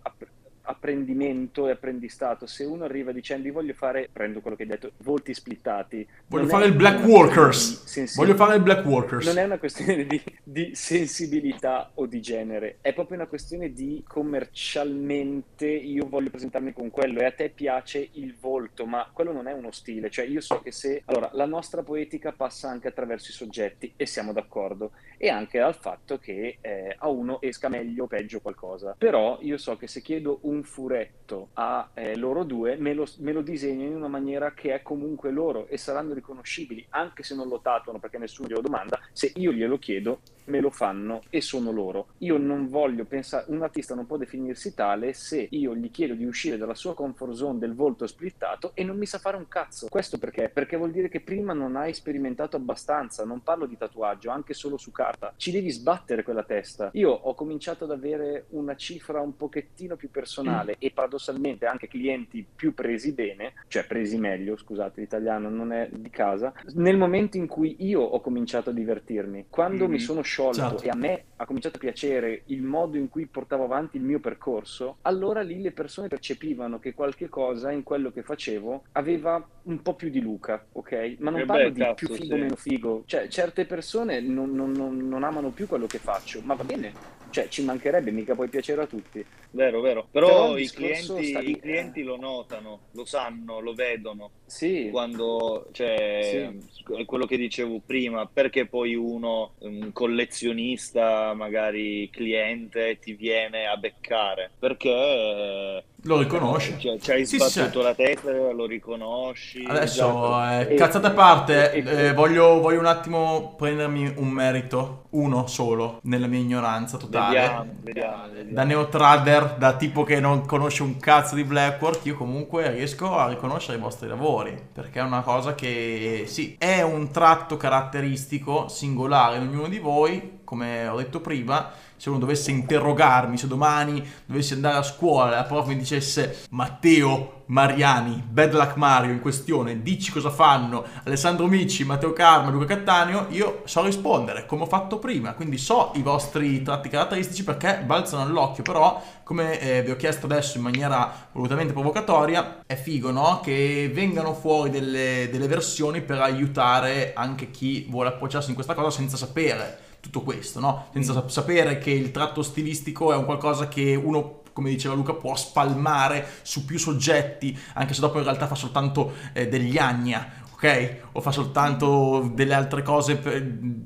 apprendimento e apprendistato. Se uno arriva dicendo io voglio fare, prendo quello che hai detto, volti splittati. Voglio fare il black workers. Voglio fare il black workers. Non è una questione di, di, sensibilità o di genere, è proprio una questione di commercialmente io voglio presentarmi con quello e a te piace il volto, ma quello non è uno stile. Cioè io so che se... Allora, la nostra poetica passa anche attraverso i soggetti e siamo d'accordo e anche al fatto che eh, a uno esca meglio o peggio qualcosa. Però io so che se chiedo un furetto a eh, loro due, me lo, me lo disegnano in una maniera che è comunque loro e saranno riconoscibili, anche se non lo tatuano perché nessuno glielo domanda, se io glielo chiedo me lo fanno e sono loro. Io non voglio pensare, un artista non può definirsi tale se io gli chiedo di uscire dalla sua comfort zone del volto splittato e non mi sa fare un cazzo. Questo perché? Perché vuol dire che prima non hai sperimentato abbastanza, non parlo di tatuaggio, anche solo su carta. Ci devi sbattere quella testa. Io ho cominciato ad avere una cifra un pochettino più personale mm. e paradossalmente anche clienti più presi bene, cioè presi meglio, scusate, l'italiano non è di casa, nel momento in cui io ho cominciato a divertirmi. Quando mm. mi sono sciolto certo. e a me ha cominciato a piacere il modo in cui portavo avanti il mio percorso, allora lì le persone percepivano che qualche cosa in quello che facevo aveva un po' più di Luca, ok? Ma non eh parlo beh, di più figo o sì. meno figo, cioè certe persone non, non, non, non amano più quello che faccio, ma va bene, cioè ci mancherebbe, mica puoi piacere a tutti. Vero, vero. Però, Però i, clienti, sta... i, clienti, lo notano, lo sanno, lo vedono. Sì. Quando, cioè, sì. quello che dicevo prima, perché poi uno, un collezionista, magari cliente, ti viene a beccare? Perché lo riconosci. Cioè, ci hai sì, sbattuto sì. la testa, lo riconosci. Adesso, eh, cazzate a parte, eh, voglio, voglio, un attimo prendermi un merito, uno solo, nella mia ignoranza totale. Vediamo, vediamo, vediamo. Da neotrader, da tipo che non conosce un cazzo di Blackwork, io comunque riesco a riconoscere i vostri lavori, perché è una cosa che, sì, è un tratto caratteristico, singolare in ognuno di voi, come ho detto prima, se uno dovesse interrogarmi, se domani dovessi andare a scuola e la prof mi dicesse Matteo Mariani, Bad Luck Mario in questione, dici cosa fanno Alessandro Mici, Matteo Carma, Luca Cattaneo, io so rispondere come ho fatto prima, quindi so i vostri tratti caratteristici perché balzano all'occhio, però come eh, vi ho chiesto adesso in maniera volutamente provocatoria, è figo no? che vengano fuori delle, delle versioni per aiutare anche chi vuole approcciarsi in questa cosa senza sapere tutto questo, no? Senza mm. sapere che il tratto stilistico è un qualcosa che uno come diceva Luca, può spalmare su più soggetti, anche se dopo in realtà fa soltanto eh, degli agna, ok? O fa soltanto delle altre cose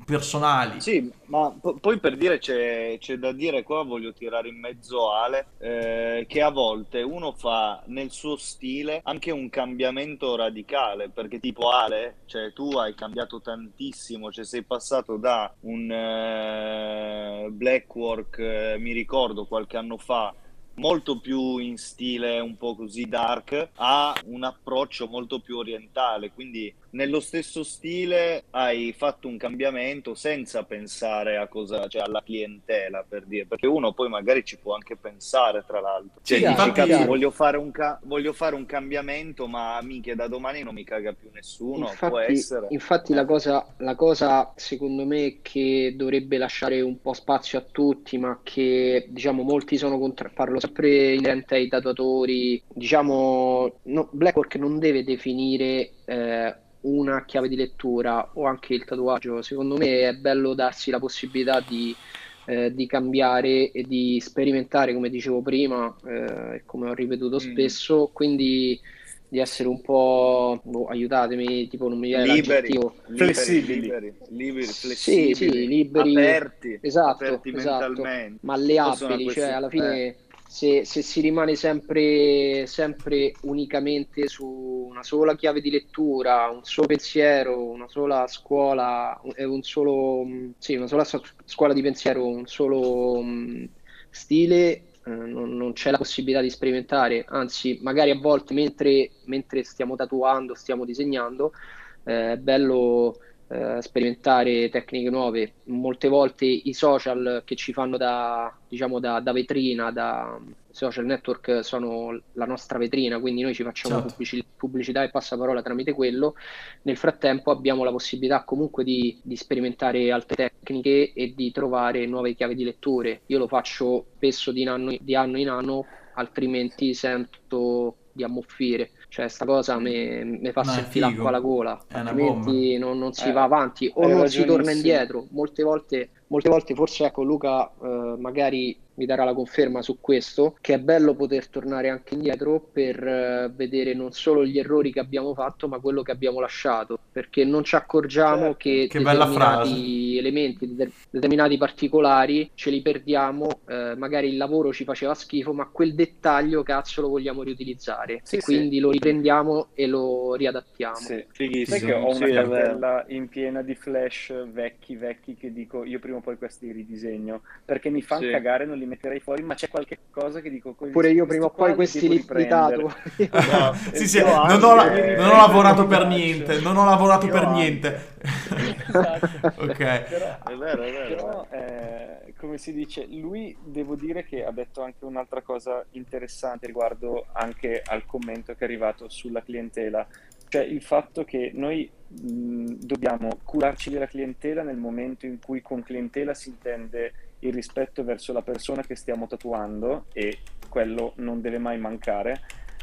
personali. Sì, ma p- poi per dire c'è, c'è, da dire qua, voglio tirare in mezzo Ale, eh, che a volte uno fa nel suo stile anche un cambiamento radicale, perché tipo Ale, cioè tu hai cambiato tantissimo, cioè sei passato da un eh, blackwork, eh, mi ricordo qualche anno fa, molto più in stile un po' così dark, ha un approccio molto più orientale, quindi nello stesso stile hai fatto un cambiamento senza pensare a cosa, cioè alla clientela per dire, perché uno poi magari ci può anche pensare tra l'altro. Cioè, sì, dici, cazzo, voglio fare, un ca- voglio fare un cambiamento, ma mica da domani non mi caga più nessuno, infatti, può essere. Infatti la cosa, la cosa secondo me che dovrebbe lasciare un po' spazio a tutti, ma che diciamo molti sono contro, parlo sempre inerente ai tatuatori, diciamo no, Blackwork non deve definire eh, una chiave di lettura o anche il tatuaggio, secondo me è bello darsi la possibilità di, eh, di cambiare e di sperimentare, come dicevo prima, eh, come ho ripetuto mm. spesso, quindi di essere un po', boh, aiutatemi, tipo non mi viene liberi, Flessibili. liberi, liberi, flessibili, Sì, sì, liberi, aperti, esatto, aperti esatto, mentalmente. malleabili, cioè alla fine se, se si rimane sempre, sempre unicamente su una sola chiave di lettura, un solo pensiero, una sola scuola, un solo, mh, sì, una sola so- scuola di pensiero, un solo mh, stile, eh, non, non c'è la possibilità di sperimentare, anzi, magari a volte mentre, mentre stiamo tatuando, stiamo disegnando, eh, è bello eh, sperimentare tecniche nuove. Molte volte i social che ci fanno da, diciamo, da, da vetrina, da social network sono la nostra vetrina, quindi noi ci facciamo Certo. pubblici- pubblicità e passaparola tramite quello. Nel frattempo abbiamo la possibilità comunque di, di sperimentare altre tecniche e di trovare nuove chiavi di letture. Io lo faccio spesso di anno, di anno in anno, altrimenti sento di ammuffire. Cioè, sta cosa mi mi fa sentire l'acqua alla gola, altrimenti non, non si Eh, va avanti. O non si torna indietro. Molte volte, molte volte forse, ecco, Luca eh, magari mi darà la conferma su questo, che è bello poter tornare anche indietro per eh, vedere non solo gli errori che abbiamo fatto, ma quello che abbiamo lasciato, perché non ci accorgiamo Certo. che Che determinati elementi, de- determinati particolari ce li perdiamo, eh, magari il lavoro ci faceva schifo, ma quel dettaglio cazzo lo vogliamo riutilizzare Sì, e sì. quindi lo riprendiamo e lo riadattiamo. Sì. Sai Fighissimo. che ho una Sì, cartella in piena di flash vecchi, vecchi che dico io prima o poi questi ridisegno perché mi fanno Sì. cagare, non li metterei fuori, ma c'è qualche cosa che dico "Questi- Pure io prima o poi questi li riprendere". ritato. No, sì, sì, non ho, non ho lavorato per niente, non ho lavorato Io per anche. niente. Esatto. Ok. Però, È vero, è vero. però, eh, come si dice, lui devo dire che ha detto anche un'altra cosa interessante riguardo anche al commento che è arrivato sulla clientela, cioè il fatto che noi mh, dobbiamo curarci della clientela nel momento in cui con clientela si intende il rispetto verso la persona che stiamo tatuando e quello non deve mai mancare,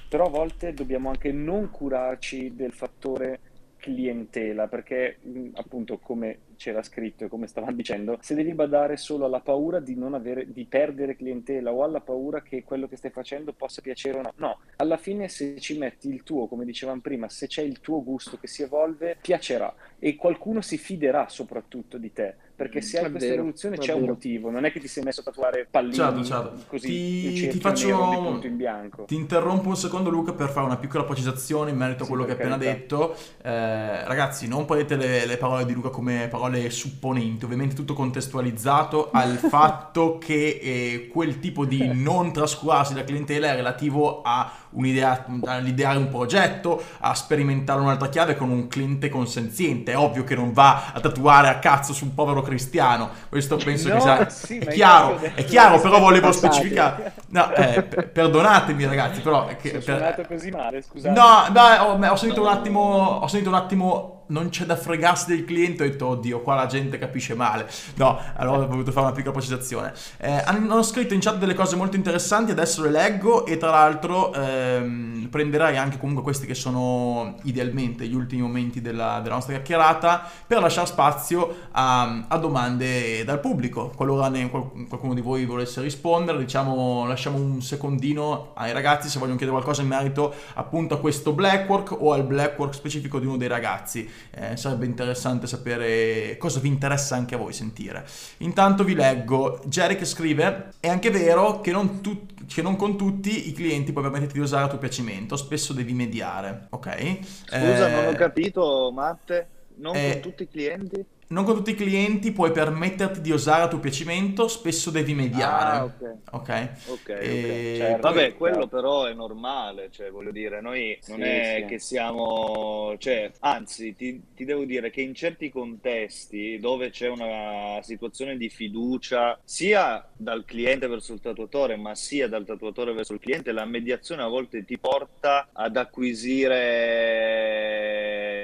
però a volte dobbiamo anche non curarci del fattore clientela, perché mh, appunto come c'era scritto e come stavamo dicendo, se devi badare solo alla paura di non avere, di perdere clientela o alla paura che quello che stai facendo possa piacere o no, no, alla fine se ci metti il tuo, come dicevamo prima, se c'è il tuo gusto che si evolve, piacerà e qualcuno si fiderà soprattutto di te, perché se È hai questa vero, evoluzione è c'è un vero. motivo, non è che ti sei messo a tatuare pallini Certo, certo. così Ti- ti faccio- in bianco. Ti interrompo un secondo Luca per fare una piccola precisazione in merito a Sì, quello che hai appena detto. Eh, ragazzi, non prendete le, le parole di Luca come parole supponenti, ovviamente tutto contestualizzato al fatto che eh, quel tipo di non trascurarsi della clientela è relativo a un'idea, all'ideare un progetto, a sperimentare un'altra chiave con un cliente consenziente. È ovvio che non va a tatuare a cazzo su un povero cristiano, questo penso No, che sia... sì, è chiaro, è chiaro, però volevo passate. specificare. No, eh, per- perdonatemi ragazzi, però... è che- per- così male, scusate. No, no, ho, ho sentito un attimo, ho sentito un attimo, non c'è da fregarsi del cliente, ho detto, oddio, qua la gente capisce male. No, allora ho voluto fare una piccola precisazione. Eh, hanno scritto in chat delle cose molto interessanti, adesso le leggo e tra l'altro ehm, prenderai anche comunque questi che sono idealmente gli ultimi momenti della, della nostra chiacchierata per lasciare spazio a, a domande dal pubblico. Qualora ne- qual- qualcuno di voi volesse rispondere, diciamo, lasciamo un secondino ai ragazzi se vogliono chiedere qualcosa in merito appunto a questo blackwork o al blackwork specifico di uno dei ragazzi. Eh, sarebbe interessante sapere cosa vi interessa anche a voi sentire. Intanto vi leggo, Jerry che scrive, è anche vero che non, tut- che non con tutti i clienti puoi permetterti di usare a tuo piacimento, spesso devi mediare, ok? Scusa, Eh, non ho capito, Matte. Non eh, con tutti i clienti? Non con tutti i clienti puoi permetterti di usare a tuo piacimento, spesso devi mediare. Ah, ok. Ok? Ok, E ok. certo. Vabbè, quello però è normale, cioè voglio dire, noi non Sì, è sì. che siamo, cioè, anzi, ti, ti devo dire che in certi contesti dove c'è una situazione di fiducia, sia dal cliente verso il tatuatore, ma sia dal tatuatore verso il cliente, la mediazione a volte ti porta ad acquisire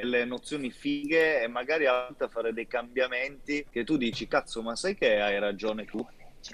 le nozioni fighe e magari a volte a fare dei cambiamenti che tu dici, cazzo, ma sai che hai ragione tu?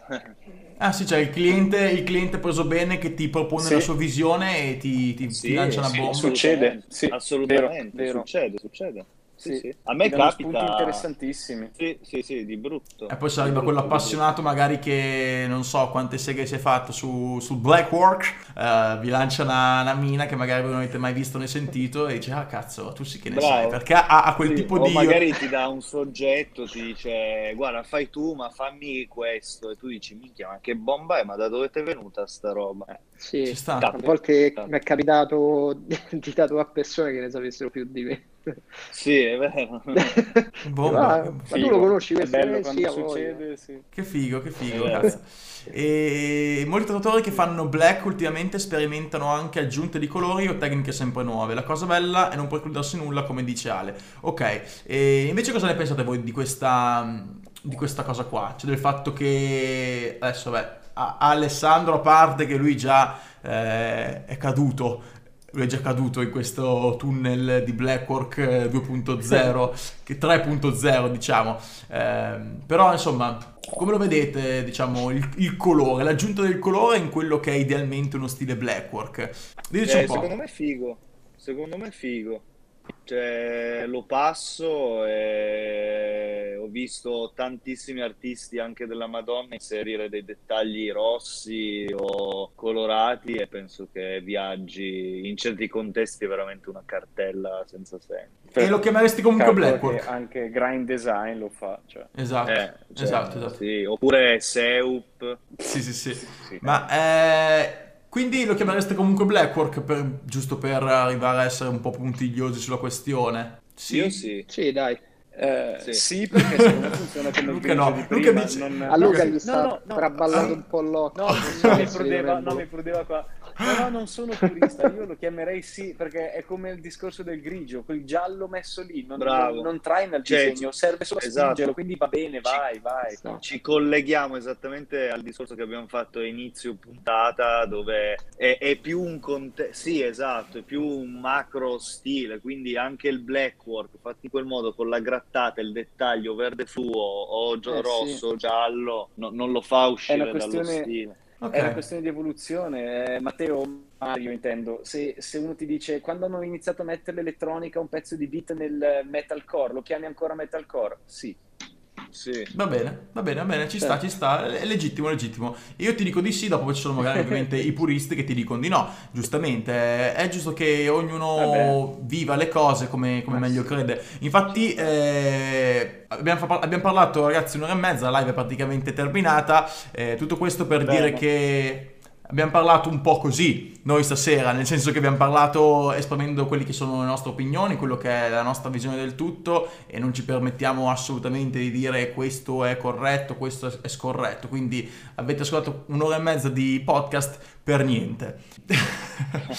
Ah sì, cioè il cliente, il cliente preso bene che ti propone Sì. la sua visione e ti, ti- ti Sì, lancia una sì, bomba. Succede, sì, assolutamente, vero, vero. succede, succede. Sì, Sì. A me capita... spunti interessantissimi. Sì, sì, sì, di brutto. E poi Di arriva quello appassionato magari che non so quante seghe si è fatto su, sul Black Work, eh, vi lancia una, una mina che magari voi non avete mai visto né sentito e dice ah cazzo tu sì che ne Bravo. sai perché ha, ha quel Sì, tipo o di... magari ti dà un soggetto, ti dice guarda fai tu ma fammi questo e tu dici minchia ma che bomba è ma da dove ti è venuta sta roba? Eh, Sì, Ci sta. a volte mi è capitato di tatuare persone che ne sapessero più di me. Sì, è vero. Bomba. Ah, ma tu Figo. lo conosci È bello Eh, quando succede, sì. Che figo, che figo. E molti tatuatori che fanno black ultimamente sperimentano anche aggiunte di colori o tecniche sempre nuove. La cosa bella è non precludersi nulla, come dice Ale. Ok, e invece cosa ne pensate voi di questa, di questa cosa qua? Cioè del fatto che adesso, beh, a- Alessandro a parte che lui già eh, è caduto. Lui è già caduto in questo tunnel di Blackwork eh, 2.0, che 3.0 diciamo. Ehm, però insomma, come lo vedete, diciamo, il, il colore, l'aggiunta del colore in quello che è idealmente uno stile Blackwork? Diteci Eh, un po'. secondo me è figo, secondo me è figo. Cioè, lo passo e visto tantissimi artisti anche della Madonna inserire dei dettagli rossi o colorati e penso che viaggi in certi contesti è veramente una cartella senza senso. E lo chiameresti comunque Blackwork? che anche grind design lo fa. Cioè. Esatto, Eh, cioè, esatto, esatto. sì. Oppure Seup. Sì, sì, sì. Sì. Ma eh, quindi lo chiamereste comunque Blackwork per- giusto per arrivare a essere un po' puntigliosi sulla questione? Io sì. Sì, dai. Eh, Sì. sì. perché secondo me funziona come Luca no, di Luca prima, dice- non- A Luca No, gli sta no, no. traballando un po' l'occhio. No, no, mi prudeva, no, mi prudeva qua. No, no, non sono purista, io lo chiamerei sì, perché è come il discorso del grigio, quel giallo messo lì, non, Bravo. non, non traina il Cioè, disegno, serve solo a esatto. spingerlo, quindi va bene, vai, vai. No. Ci colleghiamo esattamente al discorso che abbiamo fatto a inizio puntata, dove è, è più un contesto, sì, esatto, è più un macro stile, quindi anche il blackwork fatto in quel modo con la grattata, il dettaglio verde fluo o gio- Eh, rosso, giallo, no- non lo fa uscire dallo questione- stile. Ok. È una questione di evoluzione. Eh, Matteo, Mario intendo, se, se uno ti dice quando hanno iniziato a mettere l'elettronica un pezzo di beat nel metalcore, lo chiami ancora metalcore? Sì. Sì. Va bene, va bene, va bene, ci sta, Certo. ci sta, è legittimo, è legittimo. Io ti dico di sì, dopo ci sono magari ovviamente i puristi che ti dicono di no, giustamente, è giusto che ognuno viva le cose come, come Ma meglio crede. Infatti eh, abbiamo, fa- abbiamo parlato ragazzi un'ora e mezza, la live è praticamente terminata, eh, tutto questo per Bene. dire che... Abbiamo parlato un po' così noi stasera, nel senso che abbiamo parlato esprimendo quelle che sono le nostre opinioni, quello che è la nostra visione del tutto e non ci permettiamo assolutamente di dire questo è corretto, questo è- scorretto. Quindi avete ascoltato un'ora e mezza di podcast per niente.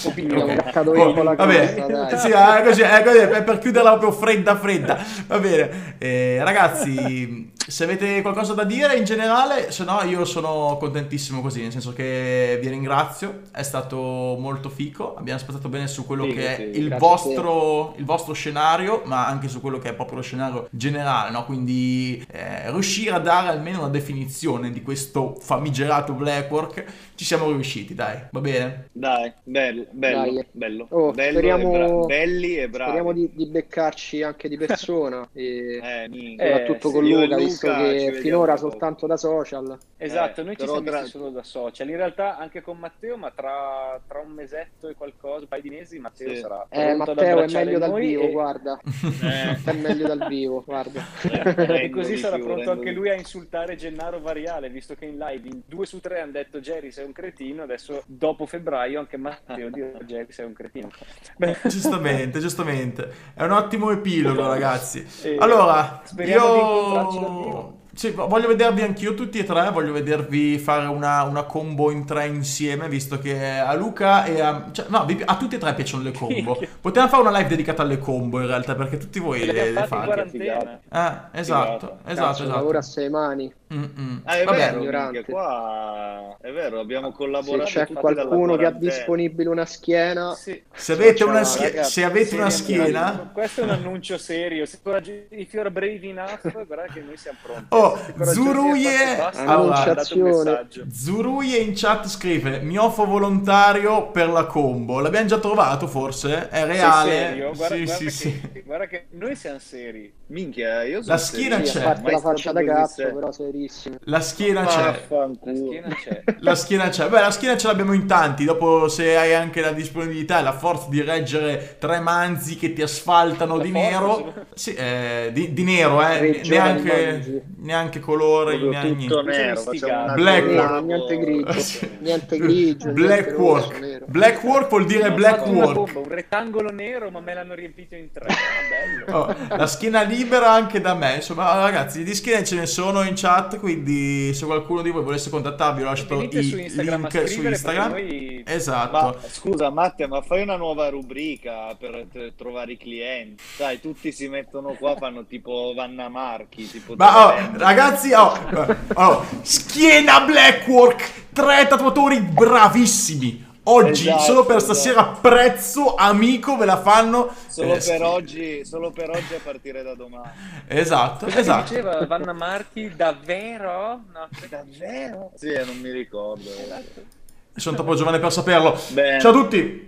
Opinione, Ok. ho attaccato io con la Va bene. cosa. Sì, è così, è così, è per chiuderla proprio fredda fredda. Va bene. Eh, ragazzi, se avete qualcosa da dire in generale, se no io sono contentissimo così, nel senso che vi ringrazio, è stato molto fico, abbiamo spazzato bene su quello Figo, che è figo. il vostro, il vostro scenario, ma anche su quello che è proprio lo scenario generale, no? Quindi eh, riuscire a dare almeno una definizione di questo famigerato Blackwork, ci siamo riusciti, dai, va bene? Dai, bello, bello, Dai. bello, Oh, bello speriamo- e bra- belli e bravi. Speriamo di, di beccarci anche di persona e Eh. Eh, soprattutto sì, con Luca, visto che finora dopo. soltanto da social. Esatto, Eh, noi ci però siamo tra- solo da social. In realtà anche con Matteo, ma tra, tra un mesetto e qualcosa, un paio di mesi, Matteo Sì. sarà Eh, Matteo è meglio dal vivo, e- guarda. Eh, È meglio dal vivo, guarda. eh, E così sarà più, pronto rendo anche lui a insultare Gennaro Variale, visto che in live in due su tre hanno detto Jerry sei un cretino, adesso dopo febbraio anche Matteo dirà Jerry sei un cretino. Beh, Giustamente, giustamente. È un ottimo epilogo, ragazzi. E Allora, speriamo di incontrarci dal io... Sì, voglio vedervi anch'io tutti e tre, voglio vedervi fare una, una combo in tre insieme, visto che a Luca e a... Cioè, no, a tutti e tre piacciono le combo. Potevamo fare una live dedicata alle combo, in realtà, perché tutti voi le le, le fate. Eh, esatto, Figata. esatto, a esatto. sei mani. Mm-mm. Ah, è Vabbè, vero, ignorante. qua è vero, abbiamo Se collaborato c'è tutti dalla qualcuno che ha disponibile una schiena, Sì. se avete una, schie- ragazzi, se avete una schiena... Questo è un annuncio serio. Se coraggio- if you're brave enough, guarda che noi siamo pronti. Oh, Se Zuruie- e Allora. Zuruie in chat scrive mi offro volontario per la combo. L'abbiamo già trovato forse? È Sei reale? serio? Guarda, sì, guarda sì, che, sì. guarda che noi siamo seri. Minchia, io sono La schiena serio, sì, c'è. la faccia da cazzo, serio. Serissimo. La schiena c'è. La schiena c'è. La schiena c'è. Beh, la schiena ce l'abbiamo in tanti. Dopo, se hai anche la disponibilità e la forza di reggere tre manzi che ti asfaltano La di forza, nero, sì, eh, di, di nero, eh, neanche, neanche colore, neanche tutto niente. nero, Black work. Niente grigio. Niente grigio, Black niente work. Black work vuol dire black work. bomba, un rettangolo nero, ma me l'hanno riempito in tre. Ah, bello. Oh, la schiena libera anche da me. Insomma, ragazzi, di schiene ce ne sono in chat. Quindi, se qualcuno di voi volesse contattarvi, ho lasciato Venite i su Instagram a link su Instagram. noi- Esatto. Ma scusa Matteo, ma fai una nuova rubrica per t- trovare i clienti. Dai, tutti si mettono qua, fanno tipo Vanna Marchi. Tipo Ma oh, ragazzi, oh, oh, schiena Blackwork, tre tatuatori bravissimi. Oggi, Esatto, solo per esatto. stasera, prezzo amico ve la fanno. Solo, eh, per oggi, solo per oggi a partire da domani. Esatto, Cosa che esatto. diceva Vanna Marchi? Davvero? No, Davvero? Sì, non mi ricordo. Sono troppo giovane per saperlo. Bene. Ciao a tutti.